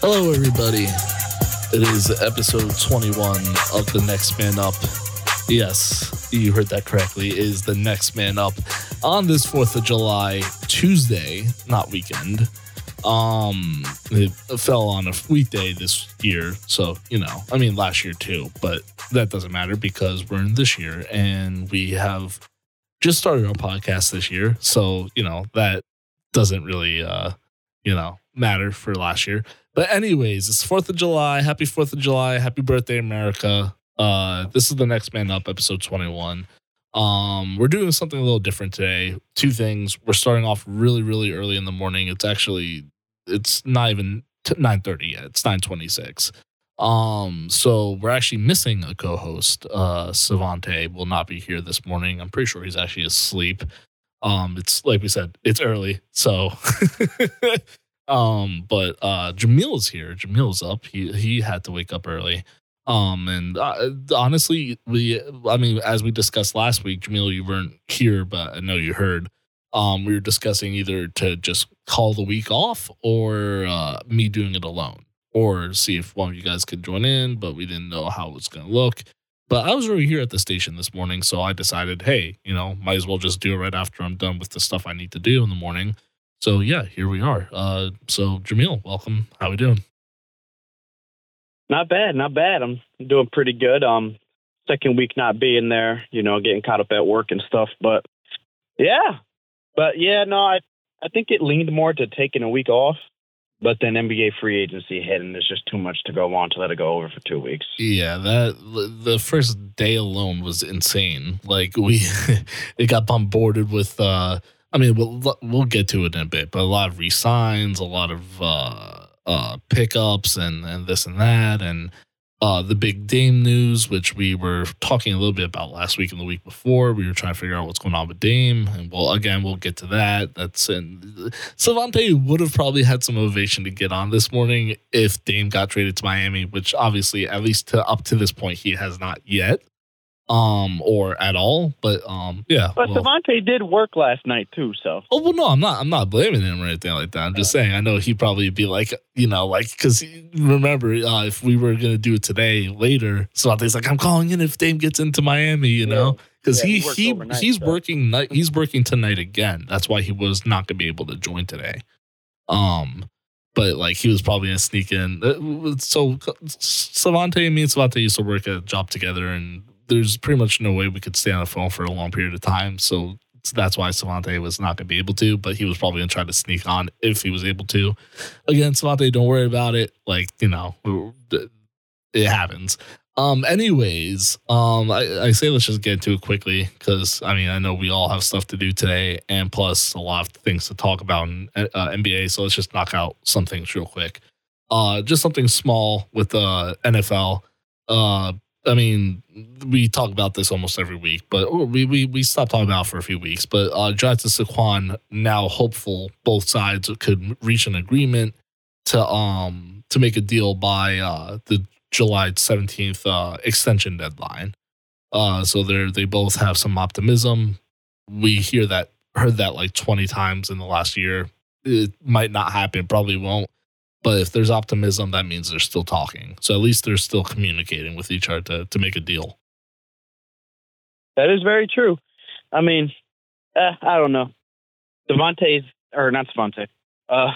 Hello, everybody. It is episode 21 of The Next Man Up. Yes, you heard that correctly. It is The Next Man Up on this 4th of July, Tuesday, not weekend. Um, it fell on a weekday this year, so you know, I mean, last year too, but that doesn't matter because we're in this year and we have just started our podcast this year, so you know that doesn't really, uh, you know, matter for last year. But anyways, it's Fourth of July. Happy Fourth of July. Happy birthday, America. Uh, this is the Next Man Up, episode twenty-one. Um, we're doing something a little different today. Two things. We're starting off really, really early in the morning. It's actually it's not even nine thirty yet. It's nine twenty-six. Um, so we're actually missing a co-host. Uh, Savante will not be here this morning. I'm pretty sure he's actually asleep. Um, it's like we said, it's early, so. um, but uh, Jamil is here. Jamil's up. He he had to wake up early. Um, and uh, honestly, we, I mean, as we discussed last week, Jamil, you weren't here, but I know you heard. Um, we were discussing either to just call the week off or uh, me doing it alone, or see if one of you guys could join in, but we didn't know how it was going to look. But I was already here at the station this morning, so I decided, hey, you know, might as well just do it right after I'm done with the stuff I need to do in the morning. So yeah, here we are. Uh, so Jamil, welcome. How we doing? Not bad, not bad. I'm doing pretty good. Um, second week not being there, you know, getting caught up at work and stuff. But yeah, but yeah, no, I I think it leaned more to taking a week off. But then NBA free agency hit, and there's just too much to go on to let it go over for two weeks. Yeah, that the first day alone was insane. Like we, it got bombarded with. uh I mean, we'll we'll get to it in a bit, but a lot of resigns, a lot of uh uh pickups, and and this and that, and uh, the big Dame news, which we were talking a little bit about last week and the week before. We were trying to figure out what's going on with Dame, and well, again, we'll get to that. That's and Savante would have probably had some motivation to get on this morning if Dame got traded to Miami, which obviously, at least to up to this point, he has not yet um or at all but um yeah but well, Savante did work last night too so. Oh well no i'm not i'm not blaming him or anything like that. I'm just saying i know he'd probably be like you know like because remember uh, if we were gonna do it today later Savante's like i'm calling in if Dame gets into miami you know? Because yeah, he he, he he's so. working night he's working tonight again. That's why he was not gonna be able to join today. Um but like he was probably gonna sneak in. Uh, so Savante, me and Savante used to work a job together, and there's pretty much no way we could stay on the phone for a long period of time. So, so that's why Savante was not going to be able to, but he was probably going to try to sneak on if he was able to. Again, Savante, don't worry about it. Like, you know, it happens. Um, anyways, um, I, I say let's just get into it quickly because I mean I know we all have stuff to do today, and plus a lot of things to talk about in uh, NBA. So let's just knock out some things real quick. Uh, just something small with the uh, NFL. Uh, I mean, we talk about this almost every week, but oh, we we, we stopped talking about for a few weeks. But uh, Jonathan Saquon now hopeful both sides could reach an agreement to um to make a deal by uh, the July seventeenth uh, extension deadline. Uh, so they they both have some optimism. We hear that heard that like twenty times in the last year. It might not happen, probably won't. But if there's optimism, that means they're still talking. So at least they're still communicating with each other to, to make a deal. That is very true. I mean, uh, I don't know. Devontae's, or not Devontae, uh,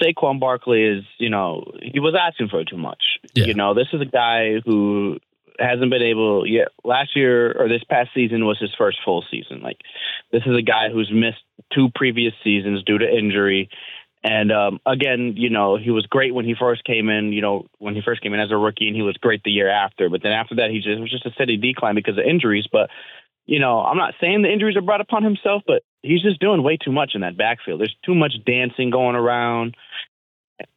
Saquon Barkley is, you know, he was asking for too much. Yeah. You know, this is a guy who hasn't been able yet. Last year or this past season was his first full season. Like, this is a guy who's missed two previous seasons due to injury. And um, again, you know, he was great when he first came in. You know, when he first came in as a rookie, and he was great the year after. But then after that, he just it was just a steady decline because of injuries. But you know, I'm not saying the injuries are brought upon himself, but he's just doing way too much in that backfield. There's too much dancing going around.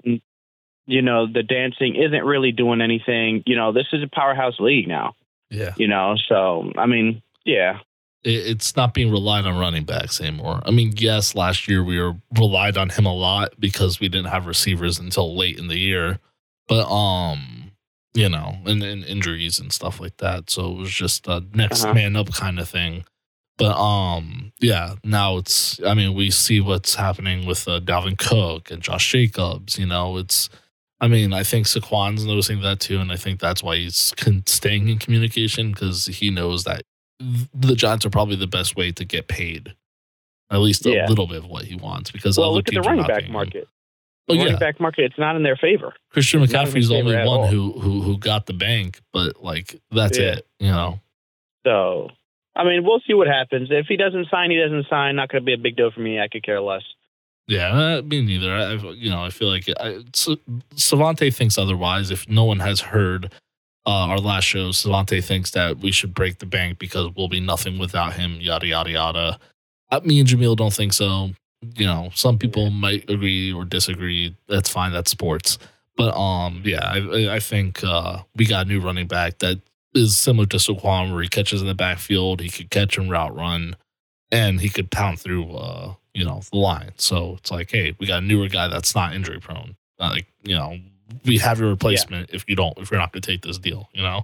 You know, the dancing isn't really doing anything. You know, this is a powerhouse league now. Yeah. You know, so I mean, yeah it's not being relied on running backs anymore. I mean, yes, last year we were relied on him a lot because we didn't have receivers until late in the year, but um, you know, and, and injuries and stuff like that. So it was just a next uh-huh. man up kind of thing. But um, yeah. Now it's. I mean, we see what's happening with uh, Dalvin Cook and Josh Jacobs. You know, it's. I mean, I think Saquon's noticing that too, and I think that's why he's staying in communication because he knows that the Giants are probably the best way to get paid, at least a Yeah. little bit of what he wants. Because Well, look at the running back paying him. market. Oh running yeah, back market, it's not in their favor. Christian in McCaffrey's the only one who who who got the bank, but like that's Yeah. it. You know. So, I mean, we'll see what happens. If he doesn't sign, he doesn't sign. Not going to be a big deal for me. I could care less. Yeah, uh, me neither. I, you know, I feel like I, S- Savante thinks otherwise. If no one has heard uh, our last show, Savante thinks that we should break the bank because we'll be nothing without him. Yada yada yada. Uh, me and Jamil don't think so. You know, some people might agree or disagree. That's fine. That's sports. But um, yeah, I I- think uh, we got a new running back that is similar to Saquon, where he catches in the backfield, he could catch and route run, and he could pound through uh, you know, the line. So it's like, hey, we got a newer guy that's not injury prone. Not like, you know, we have your replacement if you don't, if you're not gonna take this deal, you know?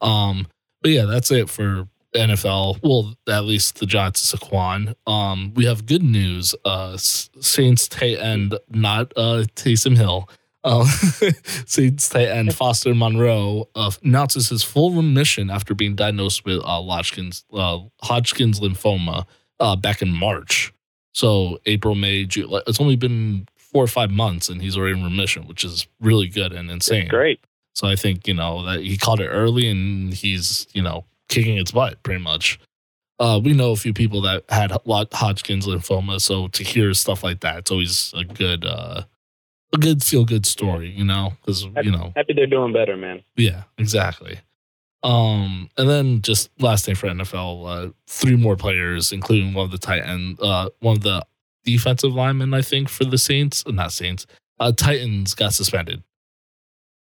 Um, but yeah, that's it for NFL. Well, at least the Giants Saquon. Um, we have good news. Uh Saints tight end, not uh Taysom Hill. Uh, Saints tight end Foster Moreau uh, announces his full remission after being diagnosed with uh, Hodgkin's uh, Hodgkin's lymphoma uh, back in March. So April, May, June. It's only been four or five months, and he's already in remission, which is really good and insane. Great. So I think you know that he caught it early, and he's you know kicking its butt pretty much. Uh, we know a few people that had Hodgkin's lymphoma, so to hear stuff like that, it's always a good, uh, a good feel good story, you know, because you know Happy they're doing better, man. yeah, exactly. Um, and then just last thing for NFL, uh, three more players, including one of the tight end, uh, one of the defensive linemen, I think, for the Saints, uh, not Saints, uh, Titans got suspended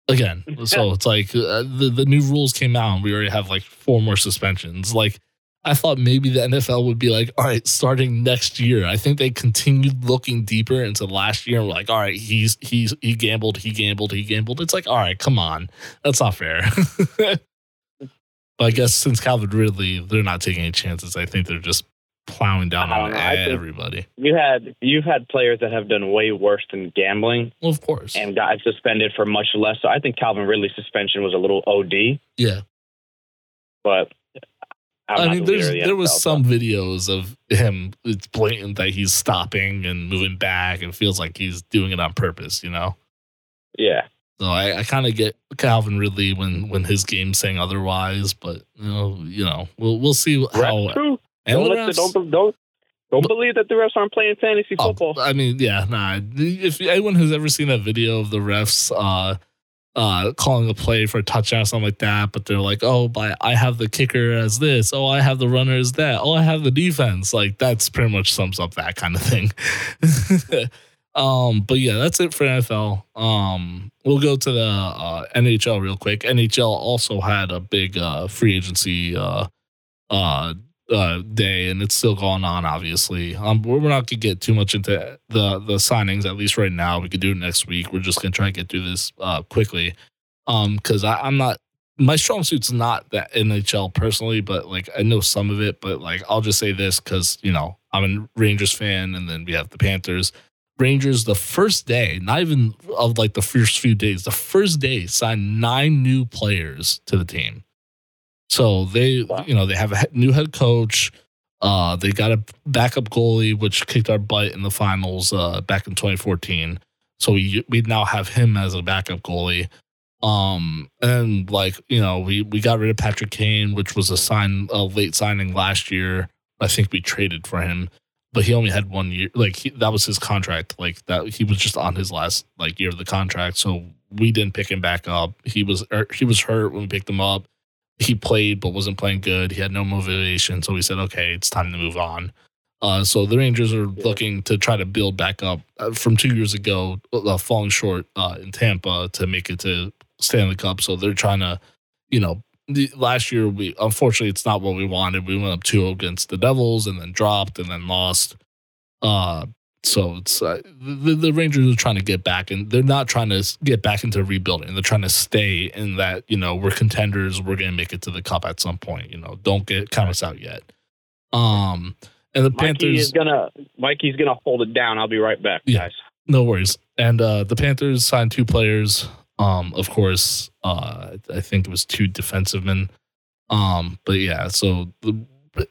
again. So it's like uh, the the new rules came out, and we already have like four more suspensions. Like I thought maybe the NFL would be like, all right, starting next year. I think they continued looking deeper into last year and were like, all right, he's he's he gambled, he gambled, he gambled. It's like, all right, come on, that's not fair. but I guess since Calvin Ridley, they're not taking any chances. I think they're just plowing down on uh, know. Everybody. You had you've had players that have done way worse than gambling Well, of course, and got suspended for much less. So I think Calvin Ridley's suspension was a little OD, yeah. but I'm I mean, the there's the there was some so- videos of him. It's blatant that he's stopping and moving back, and feels like he's doing it on purpose. You know. Yeah, So I, I kind of get Calvin Ridley when when his game's saying otherwise, but you know, you know, we'll we'll see how. And Don't, the let the, don't don't don't believe that the refs aren't playing fantasy Oh, football. I mean, yeah, nah. If anyone has ever seen that video of the refs uh uh calling a play for a touchdown or something like that, but they're like, oh, I have the kicker as this, oh, I have the runner as that, oh, I have the defense. Like that's pretty much sums up that kind of thing. um, but yeah, that's it for NFL. Um, we'll go to the uh, NHL real quick. NHL also had a big uh free agency uh day, and it's still going on. Obviously, um, we're not gonna get too much into the the signings at least right now. We could do it next week. We're just gonna try to get through this uh, quickly, um, because I'm not my strong suit's not that NHL personally, but like I know some of it. But like I'll just say this because you know I'm a Rangers fan, and then we have the Panthers. Rangers the first day, not even of like the first few days, the first day signed nine new players to the team. So they, Wow. you know, they have a new head coach. Uh, they got a backup goalie, which kicked our butt in the finals uh, back in 2014. So we we now have him as a backup goalie. Um, and like you know, we we got rid of Patrick Kane, which was a sign a late signing last year. I think we traded for him, but he only had one year. Like he, that was his contract. Like that he was just on his last like year of the contract. So we didn't pick him back up. He was er, he was hurt when we picked him up. He played but wasn't playing good. He had no motivation. So we said, okay, it's time to move on. Uh, so the Rangers are Yeah. looking to try to build back up uh, from two years ago, uh, falling short uh, in Tampa to make it to Stanley Cup. So they're trying to, you know, the, last year we unfortunately it's not what we wanted. We went up two against the Devils and then dropped and then lost. Uh, so it's uh, the, the Rangers are trying to get back, and they're not trying to get back into rebuilding. They're trying to stay in that you know we're contenders. We're gonna make it to the cup at some point. You know, don't get count us out yet. Um, and the Mikey Panthers is gonna Mikey's gonna hold it down. I'll be right back, Yeah. guys. No worries. And uh, the Panthers signed two players. Um, of course, uh, I think it was two defensive men. Um, but yeah, so the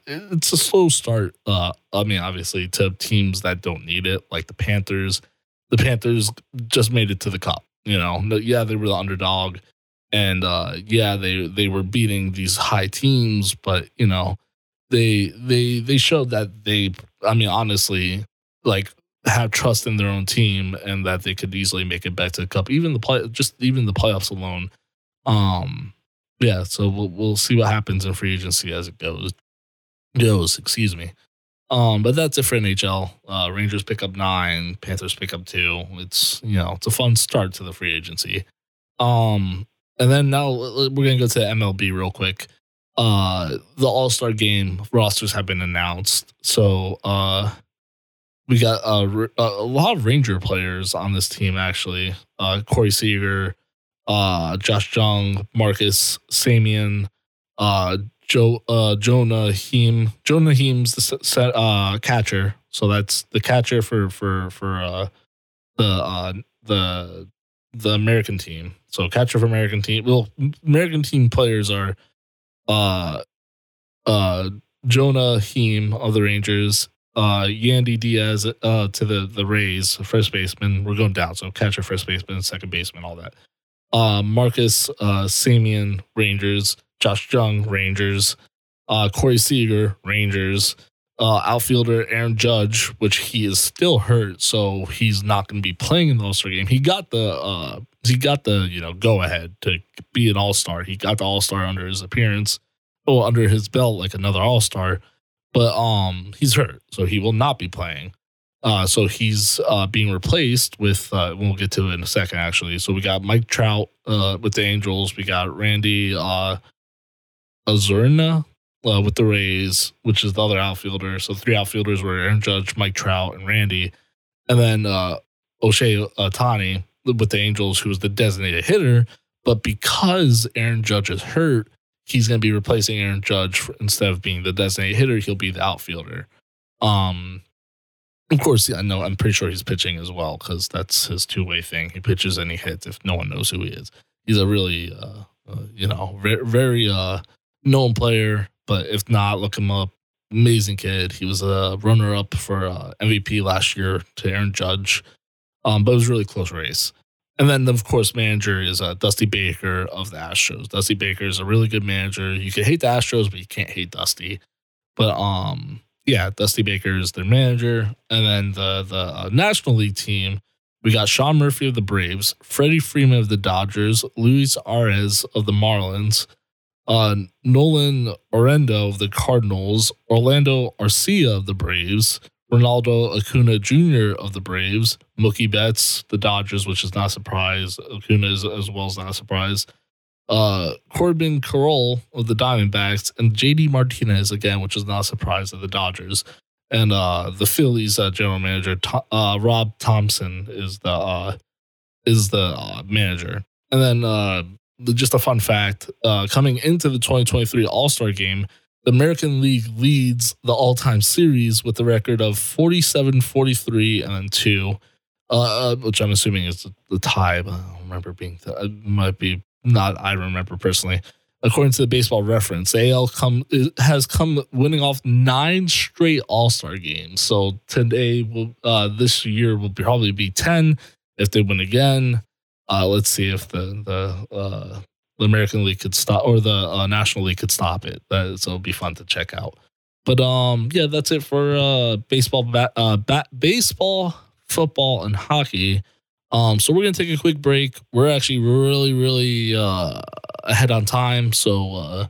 it's a slow start. Uh, I mean, obviously, to teams that don't need it, like the Panthers. The Panthers just made it to the cup. You know, yeah, they were the underdog, and uh, yeah, they they were beating these high teams, but you know, they they they showed that they. I mean, honestly, like have trust in their own team and that they could easily make it back to the cup. Even the play, just even the playoffs alone. Um, yeah. So we'll we'll see what happens in free agency as it goes. Goes, excuse me. Um, but that's it for NHL. Uh, Rangers pick up nine, Panthers pick up two. It's you know it's a fun start to the free agency. Um, and then now we're gonna go to MLB real quick. Uh, the All Star Game rosters have been announced. So uh, we got a, r- a lot of Ranger players on this team actually. Uh, Corey Seager, uh, Josh Jung, Marcus Semien, uh, Joe uh, Jonah Heim. Jonah Heim's the set, uh, catcher, so that's the catcher for for for uh, the uh, the the American team. So catcher for American team. Well, American team players are uh uh Jonah Heim of the Rangers, uh Yandy Diaz uh to the the Rays, first baseman. We're going down, so catcher, first baseman, second baseman, all that. Uh Marcus uh Semien Rangers, Josh Jung Rangers, uh Corey Seager Rangers, uh outfielder Aaron Judge, which he is still hurt, so he's not going to be playing in the All Star game. He got the uh he got the you know go ahead to be an All Star. He got the All Star under his appearance, or under his belt like another All Star, but um he's hurt, so he will not be playing. Uh, so he's uh, being replaced with. Uh, we'll get to it in a second, actually. So we got Mike Trout uh, with the Angels. We got Randy uh, Arozarena uh, with the Rays, which is the other outfielder. So three outfielders were Aaron Judge, Mike Trout, and Randy, and then uh, Shohei Ohtani with the Angels, who was the designated hitter. But because Aaron Judge is hurt, he's going to be replacing Aaron Judge for, instead of being the designated hitter. He'll be the outfielder. Um, of course, I know. I'm pretty sure he's pitching as well because that's his two way thing. He pitches and he hits. If no one knows who he is, he's a really, uh, uh, you know, very, very uh, known player. But if not, look him up. Amazing kid. He was a runner up for uh, MVP last year to Aaron Judge. Um, but it was a really close race. And then, of course, manager is uh, Dusty Baker of the Astros. Dusty Baker is a really good manager. You can hate the Astros, but you can't hate Dusty. But um, yeah, Dusty Baker is their manager. And then the the uh, National League team, we got Sean Murphy of the Braves, Freddie Freeman of the Dodgers, Luis Arraez of the Marlins, Nolan Arenado of the Cardinals, Orlando Arcia of the Braves, Ronaldo Acuna Jr. of the Braves, Mookie Betts, the Dodgers, which is not a surprise. Acuna is as well as not a surprise. Uh, Corbin Carroll of the Diamondbacks, and JD Martinez again, which is not a surprise of the Dodgers. And uh, the Phillies uh, general manager uh, Rob Thomson is the uh, is the uh, manager. And then uh, the- just a fun fact: uh, coming into the 2023 All Star Game, the American League leads the all time series with a record of 47 43 and then two, uh, uh, which I'm assuming is the, tie. But I don't remember being, th- it might be not, I remember personally. According to the baseball reference, AL come, has come winning off nine straight All Star games. So today, will uh, this year will probably be 10 if they win again. Uh, let's see if the, the, uh, the American League could stop or the uh, National League could stop it. So it'll be fun to check out. But um, yeah, that's it for uh, baseball, bat, uh, bat, baseball, football, and hockey. Um, so we're gonna take a quick break. We're actually really, really uh, ahead on time. So uh,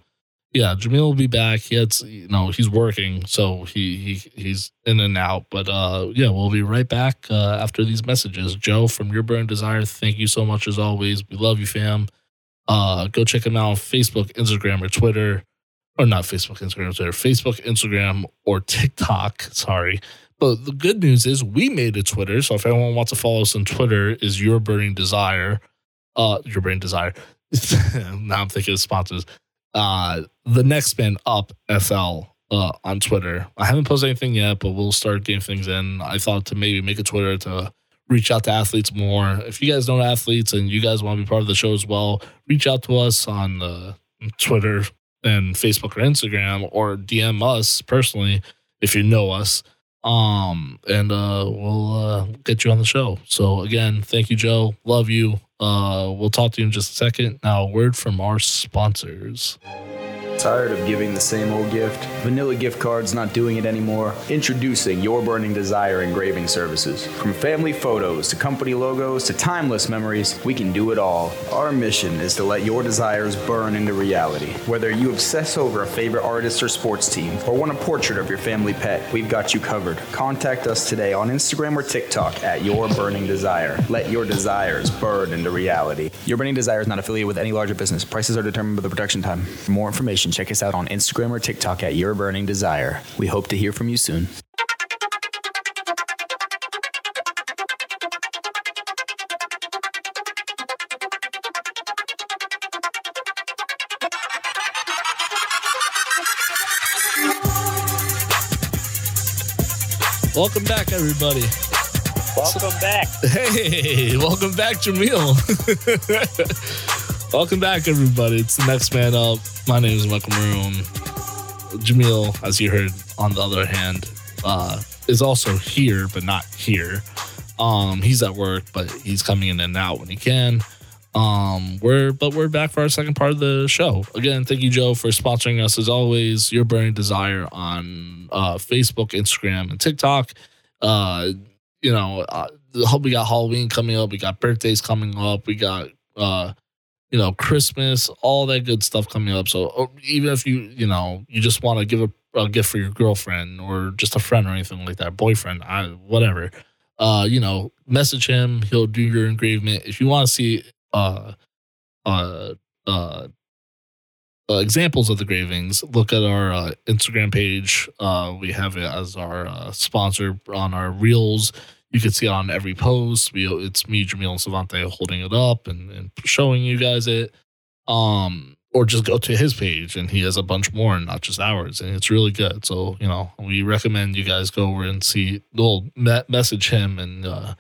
yeah, Jamil will be back. He had, you know, he's working, so he he he's in and out. But uh, yeah, we'll be right back uh, after these messages. Joe from Your Burn Desire, thank you so much as always. We love you, fam. Uh, go check him out on Facebook, Instagram, or Twitter, or not Facebook, Instagram, Twitter, Facebook, Instagram, or TikTok. Sorry. But the good news is we made a Twitter. So if anyone wants to follow us on Twitter, is Your Burning Desire. Uh, Your Burning Desire. now I'm thinking of sponsors. Uh, the next man up FL uh, on Twitter. I haven't posted anything yet, but we'll start getting things in. I thought to maybe make a Twitter to reach out to athletes more. If you guys know athletes and you guys want to be part of the show as well, reach out to us on uh, Twitter and Facebook or Instagram, or DM us personally if you know us. Um, and uh, we'll uh, get you on the show. So again, thank you, Joe. Love you. Uh, we'll talk to you in just a second. Now, a word from our sponsors. Tired of giving the same old gift? Vanilla gift cards not doing it anymore? Introducing Your Burning Desire engraving services. From family photos to company logos to timeless memories, we can do it all. Our mission is to let your desires burn into reality. Whether you obsess over a favorite artist or sports team, or want a portrait of your family pet, we've got you covered. Contact us today on Instagram or TikTok at Your Burning Desire. Let your desires burn into reality. Your Burning Desire is not affiliated with any larger business. Prices are determined by the production time. For more information, check us out on Instagram or TikTok at Your Burning Desire. We hope to hear from you soon. Welcome back, everybody. Welcome back. Hey, welcome back, Jamil. welcome back, everybody. It's the next man up. My name is Michael Maroon. Jamil, as you heard, on the other hand, uh, is also here, but not here. Um, he's at work, but he's coming in and out when he can. Um, we're but we're back for our second part of the show. Again, thank you, Joe, for sponsoring us as always. Your burning desire on uh, Facebook, Instagram, and TikTok. Uh, you know, uh, we got Halloween coming up, we got birthdays coming up, we got uh, you know, Christmas, all that good stuff coming up. So even if you, you know, you just want to give a, a gift for your girlfriend or just a friend or anything like that, boyfriend, I, whatever, uh, you know, message him. He'll do your engravement. If you want to see uh, uh, uh, uh, examples of the gravings, look at our uh, Instagram page. Uh, we have it as our uh, sponsor on our reels. You can see it on every post. We, it's me, Jamil, and Savante holding it up and, and showing you guys it. Um, or just go to his page and he has a bunch more and not just ours. And it's really good. So, you know, we recommend you guys go over and see, we'll me- message him and, uh,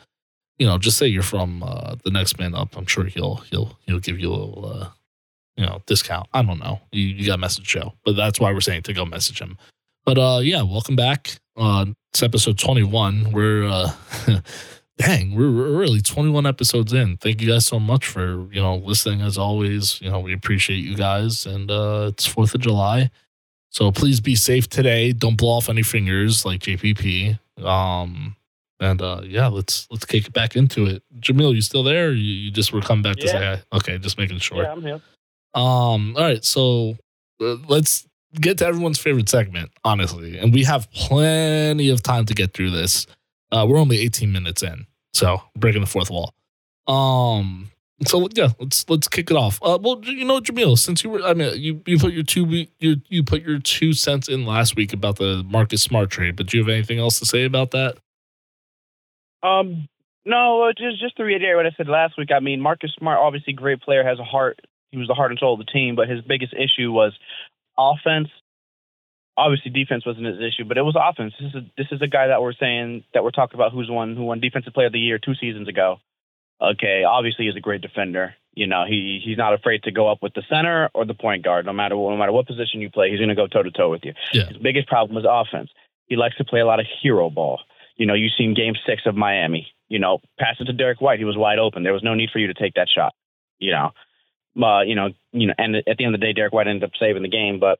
you know, just say you're from uh, the next man up. I'm sure he'll he'll he'll give you a little uh, you know discount. I don't know. You, you got message Joe, but that's why we're saying to go message him. But uh, yeah, welcome back. Uh, it's episode 21. We're uh, dang, we're, we're really 21 episodes in. Thank you guys so much for you know listening as always. You know we appreciate you guys, and uh, it's Fourth of July, so please be safe today. Don't blow off any fingers like JPP. Um, and uh, yeah, let's let's kick it back into it. Jamil, you still there? you, you just were coming back to say hi? Okay, just making sure. Yeah, I'm here. Um, all right, so uh, let's get to everyone's favorite segment, honestly. And we have plenty of time to get through this. Uh, we're only 18 minutes in, so breaking the fourth wall. Um, so yeah, let's let's kick it off. Uh, well, you know, Jamil, since you were, I mean, you you put your two you you put your two cents in last week about the Marcus Smart trade, but do you have anything else to say about that? Um, no, just just to reiterate what I said last week. I mean, Marcus Smart, obviously great player, has a heart. He was the heart and soul of the team, but his biggest issue was offense. Obviously, defense wasn't his issue, but it was offense. This is a, this is a guy that we're saying that we're talking about who's won who won defensive player of the year two seasons ago. Okay, obviously he's a great defender. You know, he he's not afraid to go up with the center or the point guard. No matter no matter what position you play, he's going to go toe to toe with you. Yeah. His biggest problem is offense. He likes to play a lot of hero ball. You know, you've seen Game Six of Miami. You know, pass it to Derrick White. He was wide open. There was no need for you to take that shot. You know, uh, you know, you know, and at the end of the day, Derrick White ended up saving the game. But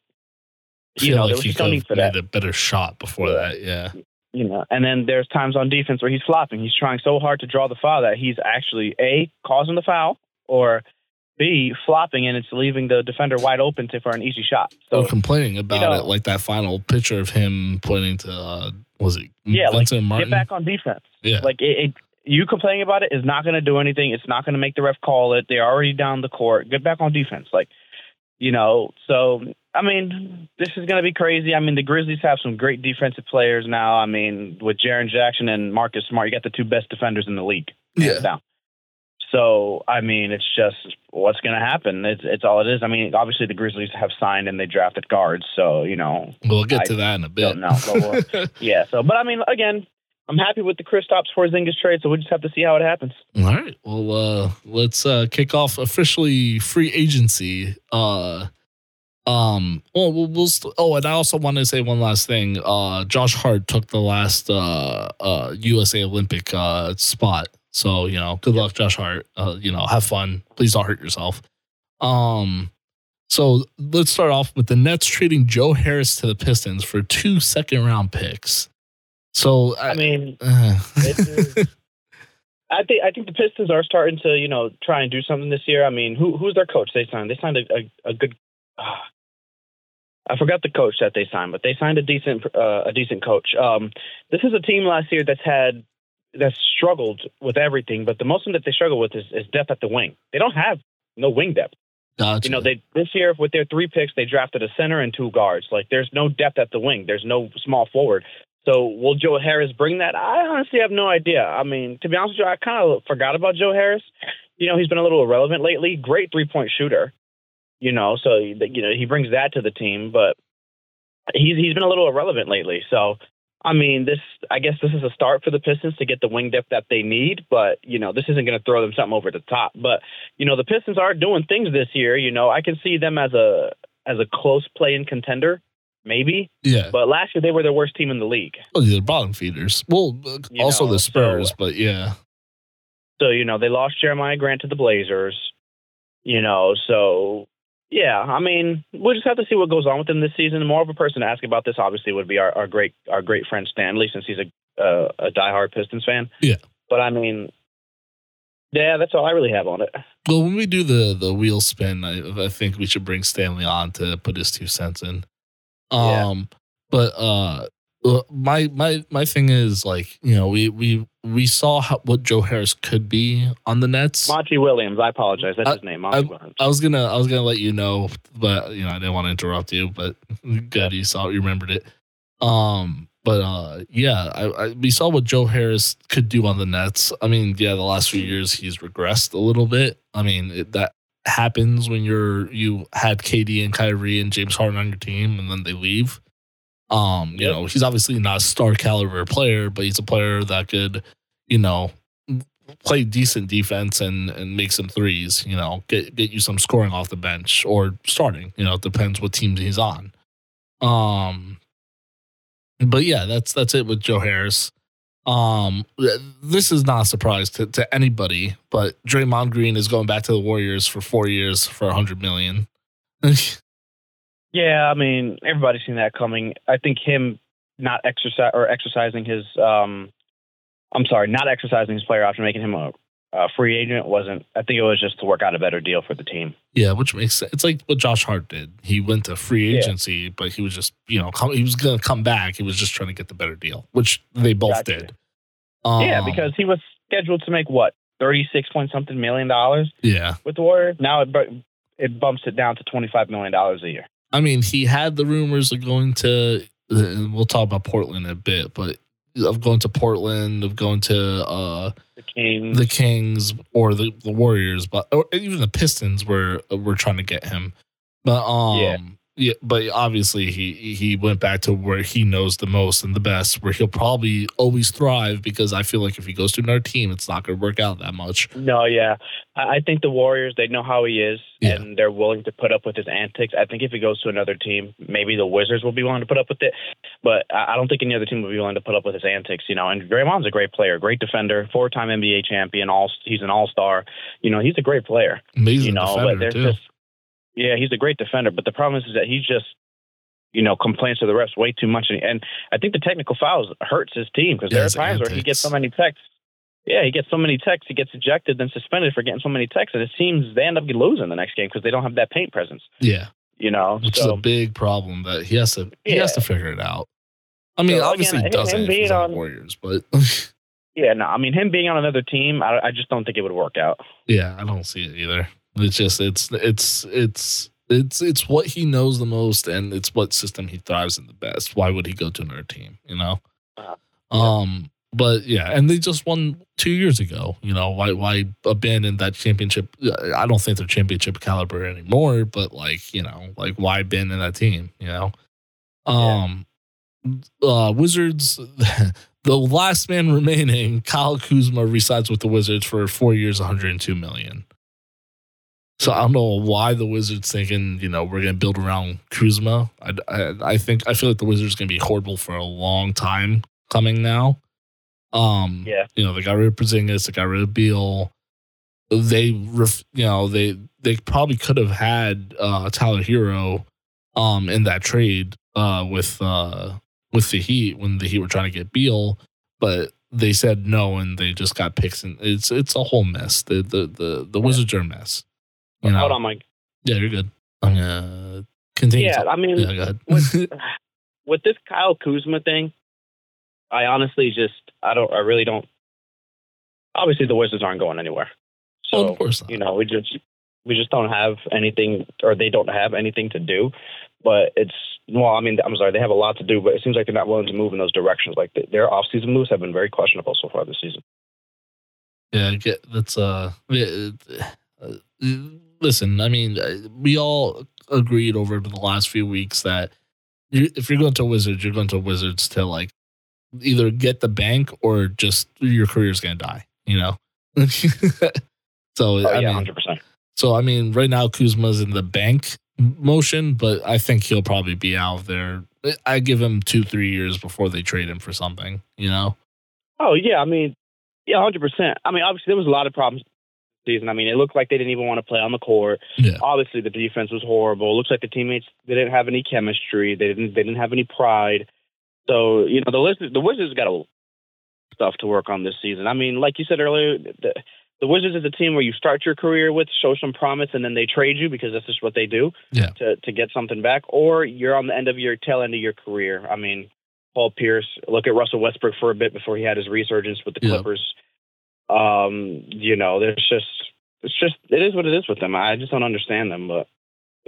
you know, like there was no need for that. a better shot before Yeah. that. Yeah. you know, and then there's times on defense where he's flopping. He's trying so hard to draw the foul that he's actually a causing the foul or b flopping and it's leaving the defender wide open to, for an easy shot. So complaining about know- it, like that final picture of him pointing to uh, was it Yeah, like, Martin? get back on defense. yeah, Like it, it you complaining about it is not going to do anything. It's not going to make the ref call it. They're already down the court. Get back on defense. Like, you know, so I mean, this is going to be crazy. I mean, the Grizzlies have some great defensive players now. I mean, with Jaren Jackson and Marcus Smart, you got the two best defenders in the league. yeah. down. So I mean, it's just what's going to happen. It's it's all it is. I mean, obviously the Grizzlies have signed and they drafted guards, so you know. We'll get I to that in a bit. but Yeah. So, but I mean, again, I'm happy with the Chris Kristaps Porzingis trade. So we just have to see how it happens. All right. Well, uh, let's uh, kick off officially free agency. Uh, um. Well, we'll, we'll st- oh, and I also want to say one last thing. Uh, Josh Hart took the last uh, uh, USA Olympic uh, spot. So you know, good luck, Josh Hart. Uh, you know, have fun. Please don't hurt yourself. Um. So let's start off with the Nets trading Joe Harris to the Pistons for two second round picks. So I mean, uh, is- I think I think the Pistons are starting to you know try and do something this year. I mean, who who's their coach? They signed they signed a a, a good. Uh, I forgot the coach that they signed, but they signed a decent uh, a decent coach. Um, this is a team last year that's had that's struggled with everything, but the most thing that they struggle with is, is depth at the wing. They don't have no wing depth. gotcha. You know, they this year with their three picks, they drafted a center and two guards. Like, there's no depth at the wing. There's no small forward. So, will Joe Harris bring that? I honestly have no idea. I mean, to be honest with you, I kind of forgot about Joe Harris. You know, he's been a little irrelevant lately. Great three point shooter. You know, so you know he brings that to the team, but he's he's been a little irrelevant lately. So. I mean, this. I guess this is a start for the Pistons to get the wing depth that they need, but you know, this isn't going to throw them something over the top. But you know, the Pistons are doing things this year. You know, I can see them as a as a close play-in contender, maybe. yeah. But last year they were the worst team in the league. Well, they're bottom feeders. Well, uh, You also know, the Spurs, so- but yeah. So you know they lost Jeremiah Grant to the Blazers. You know, so yeah, I mean we'll just have to see what goes on with them this season. More of a person to ask about this obviously would be our, our great our great friend Stanley, since he's a uh, a diehard Pistons fan. Yeah. But I mean, yeah, that's all I really have on it. Well, when we do the the wheel spin, I, I think we should bring Stanley on to put his two cents in. Yeah. Um, but uh, uh, my my my thing is like you know we we we saw how, what Joe Harris could be on the Nets. Monty Williams, I apologize. That's I- his name, Monty Williams. I was gonna I was gonna let you know, but you know I didn't want to interrupt you. But good, you saw you remembered it. Um, but uh, yeah, I, I we saw what Joe Harris could do on the Nets. I mean, yeah, the last few years he's regressed a little bit. I mean it, that happens when you're you had KD and Kyrie and James Harden on your team, and then they leave. Um, you Yep. know, he's obviously not a star caliber player, but he's a player that could, you know, play decent defense and and make some threes. You know, get get you some scoring off the bench or starting. You know, it depends what team he's on. Um, but yeah, that's that's it with Joe Harris. Um, this is not a surprise to, to anybody, but Draymond Green is going back to the Warriors for four years for a hundred million. Yeah, I mean, everybody's seen that coming. I think him not exercise or exercising his um I'm sorry, not exercising his player option, making him a, a free agent wasn't I think it was just to work out a better deal for the team. Yeah, which makes sense. It's like what Josh Hart did. He went to free Yeah. agency, but he was just, you know, come, he was going to come back. He was just trying to get the better deal, which they both Gotcha. did. Um, yeah, because he was scheduled to make what, 36 point something million dollars yeah, with the Warriors. Now it it bumps it down to 25 million dollars a year. I mean, he had the rumors of going to. And we'll talk about Portland in a bit, but of going to Portland, of going to uh, The Kings. the Kings or the, the Warriors, but or even the Pistons were were trying to get him. But um Yeah. but obviously he he went back to where he knows the most and the best, where he'll probably always thrive because I feel like if he goes to another team, it's not going to work out that much. No, yeah. I think the Warriors, they know how he is, Yeah. and they're willing to put up with his antics. I think if he goes to another team, maybe the Wizards will be willing to put up with it. But I I don't think any other team will be willing to put up with his antics, you know. And Draymond's a great player, great defender, four time NBA champion, all he's an all star. You know, he's a great player. Amazing You know, but defender there's too. just yeah, he's a great defender. But the problem is, is that he just you know complains to the refs way too much, and, I think the technical fouls hurts his team because Yeah, there are times where he gets so many texts. Yeah, he gets so many texts, he gets ejected, then suspended for getting so many texts, and it seems they end up losing the next game because they don't have that paint presence. yeah, You know, which is a big problem that he has to he has to figure it out. I mean, So, obviously again, he doesn't him on- Warriors, but yeah, no, I mean him being on another team, I, I just don't think it would work out. Yeah, I don't see it either. It's just it's it's it's it's it's what he knows the most, and it's what system he thrives in the best. Why would he go to another team? You know. Uh, Um. but yeah, and they just won two years ago. You know why? Why abandon that championship? I don't think they're championship caliber anymore. But like you know, like why abandon that team? You know, um, uh, Wizards. the last man remaining, Kyle Kuzma, resides with the Wizards for four years, 102 million. So I don't know why the Wizards thinking, you know, we're gonna build around Kuzma. I, I, I think I feel like the Wizards gonna be horrible for a long time coming now. Um, Yeah. you know, they got rid of Porzingis, they got rid of Beal. They, ref, you know, they they probably could have had uh, Tyler Herro, um, in that trade, uh, with uh with the Heat when the Heat were trying to get Beal, but they said no, and they just got picks, and it's it's a whole mess. The the the, the Wizards are a mess. You know? Hold on, Mike. Yeah, you're good. I'm gonna continue. Yeah, I mean, yeah, go ahead. with, with this Kyle Kuzma thing, I honestly just I don't I really don't. Obviously, the Wizards aren't going anywhere. well, So of course not. you know, we just we just don't have anything, or they don't have anything to do. But it's well, I mean, I'm sorry, they have a lot to do, but it seems like they're not willing to move in those directions. Like th- their off-season moves have been very questionable so far this season. Yeah, that's uh, yeah, uh, listen. I mean, uh, we all agreed over the last few weeks that you, if you're going to Wizards, you're going to Wizards to like either get the bank or just your career's gonna die. You know. so Oh I yeah, mean, hundred percent. so I mean, right now Kuzma's in the bank motion, but I think he'll probably be out of there. I give him two, three years before they trade him for something. You know. Oh yeah, I mean, yeah, hundred percent. I mean, obviously there was a lot of problems season. I mean, it looked like they didn't even want to play on the court. Yeah. Obviously, the defense was horrible. It looks like the teammates they didn't have any chemistry. They didn't they didn't have any pride. So you know the Wizards the Wizards got a stuff to work on this season. I mean, like you said earlier, the, the Wizards is a team where you start your career with, show some promise, and then they trade you because that's just what they do Yeah. to to get something back. Or you're on the end of your tail end of your career. I mean, Paul Pierce. Look at Russell Westbrook for a bit before he had his resurgence with the. Clippers. Um, you know, there's just it's just it is what it is with them. I just don't understand them, but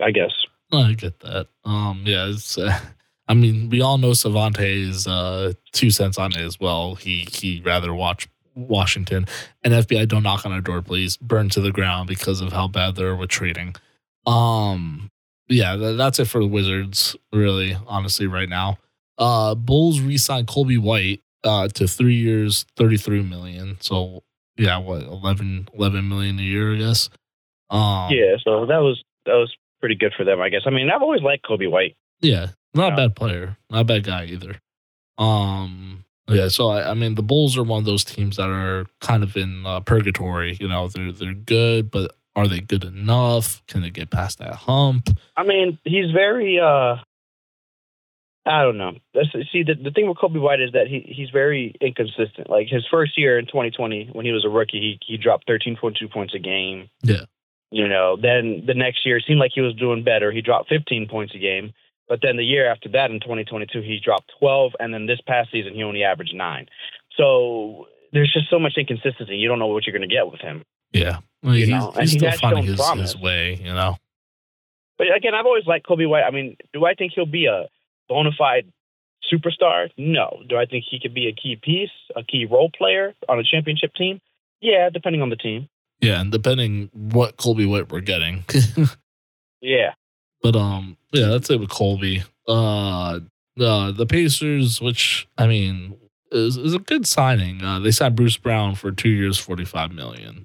I guess. I get that. Um, yeah, it's. Uh, I mean, we all know Savante's uh, two cents on it as well. He he rather watch Washington and FBI. Don't knock on our door, please. Burn to the ground because of how bad they're trading. Um, yeah, tha- that's it for the Wizards. Really, honestly, right now. Uh, Bulls re-signed Colby White uh to three years, thirty three million. So yeah, what 11, 11 million a year, I guess. Um, Yeah, so that was that was pretty good for them, I guess. I mean, I've always liked Coby White. Yeah, not a bad player, not a bad guy either. Um, yeah. So I, I mean, the Bulls are one of those teams that are kind of in uh, purgatory. You know, they're they're good, but are they good enough? Can they get past that hump? I mean, he's very uh I don't know. That's, see, the, the thing with Coby White is that he he's very inconsistent. Like his first year in 2020, when he was a rookie, he he dropped 13.2 points a game. Yeah. You know, then the next year it seemed like he was doing better. He dropped 15 points a game. But then the year after that, in 2022, he dropped 12, and then this past season he only averaged nine. So there's just so much inconsistency. You don't know what you're going to get with him. Yeah, well, You he's, know, he's he still finding his, his way. You know, But again, I've always liked Coby White. I mean, do I think he'll be a bona fide superstar? No. Do I think he could be a key piece, a key role player on a championship team? Yeah, depending on the team. yeah, and depending what Colby White we're getting. Yeah. But um, yeah, that's it with Colby. Uh, the the Pacers, which I mean, is is a good signing. Uh, they signed Bruce Brown for two years, forty five million.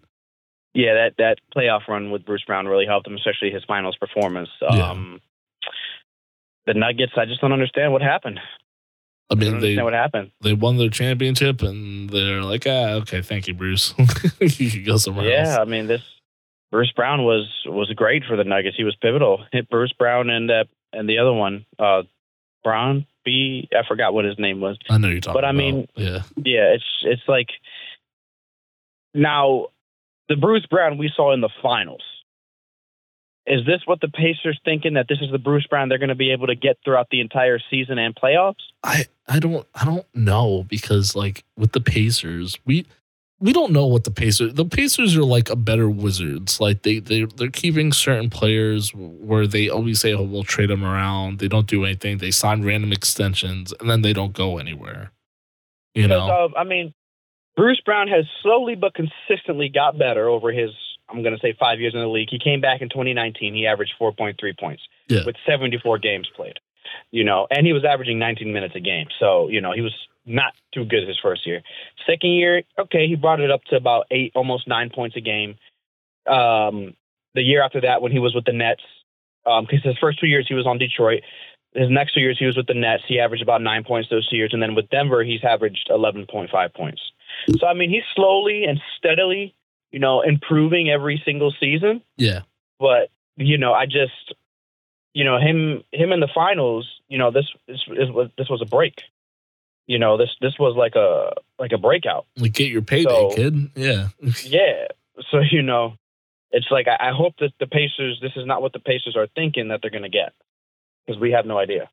Yeah, that, that playoff run with Bruce Brown really helped him, especially his finals performance. Yeah. The Nuggets, I just don't understand what happened. I I mean, they understand what happened. they won their championship, and they're like, ah, okay, thank you, Bruce. you can go somewhere Yeah, else. I mean this Bruce Brown was was great for the Nuggets. He was pivotal. Hit Bruce Brown and uh, and the other one, uh, Brown B. I forgot what his name was. I know you're talking. But I about. mean- yeah, Yeah, it's it's like now the Bruce Brown we saw in the finals. Is this what the Pacers thinking that this is the Bruce Brown they're going to be able to get throughout the entire season and playoffs? I I don't I don't know because like with the Pacers, we we don't know what the Pacers. The Pacers are like a better Wizards. Like they they they're keeping certain players where they always say, "Oh, we'll trade them around." They don't do anything. They sign random extensions and then they don't go anywhere. You know, uh, I mean, Bruce Brown has slowly but consistently got better over his, I'm going to say, five years in the league. He came back in 2019. He averaged 4.3 points Yeah. with 74 games played. You know, and he was averaging 19 minutes a game. So, you know, he was not too good his first year. Second year, okay, he brought it up to about eight, almost nine points a game. Um, the year after that, when he was with the Nets, because his first two years he was on Detroit. His next two years he was with the Nets. He averaged about nine points those two years, and then with Denver he's averaged 11.5 points. So I mean, he's slowly and steadily, you know, improving every single season. yeah, But you know, I just, you know, him him in the finals, you know, this this, this was this was a break. You know, this this was like a like a breakout. like get your payday, So- kid. Yeah, Yeah. So you know, it's like I, I hope that the Pacers. This is not what the Pacers are thinking that they're going to get because we have no idea.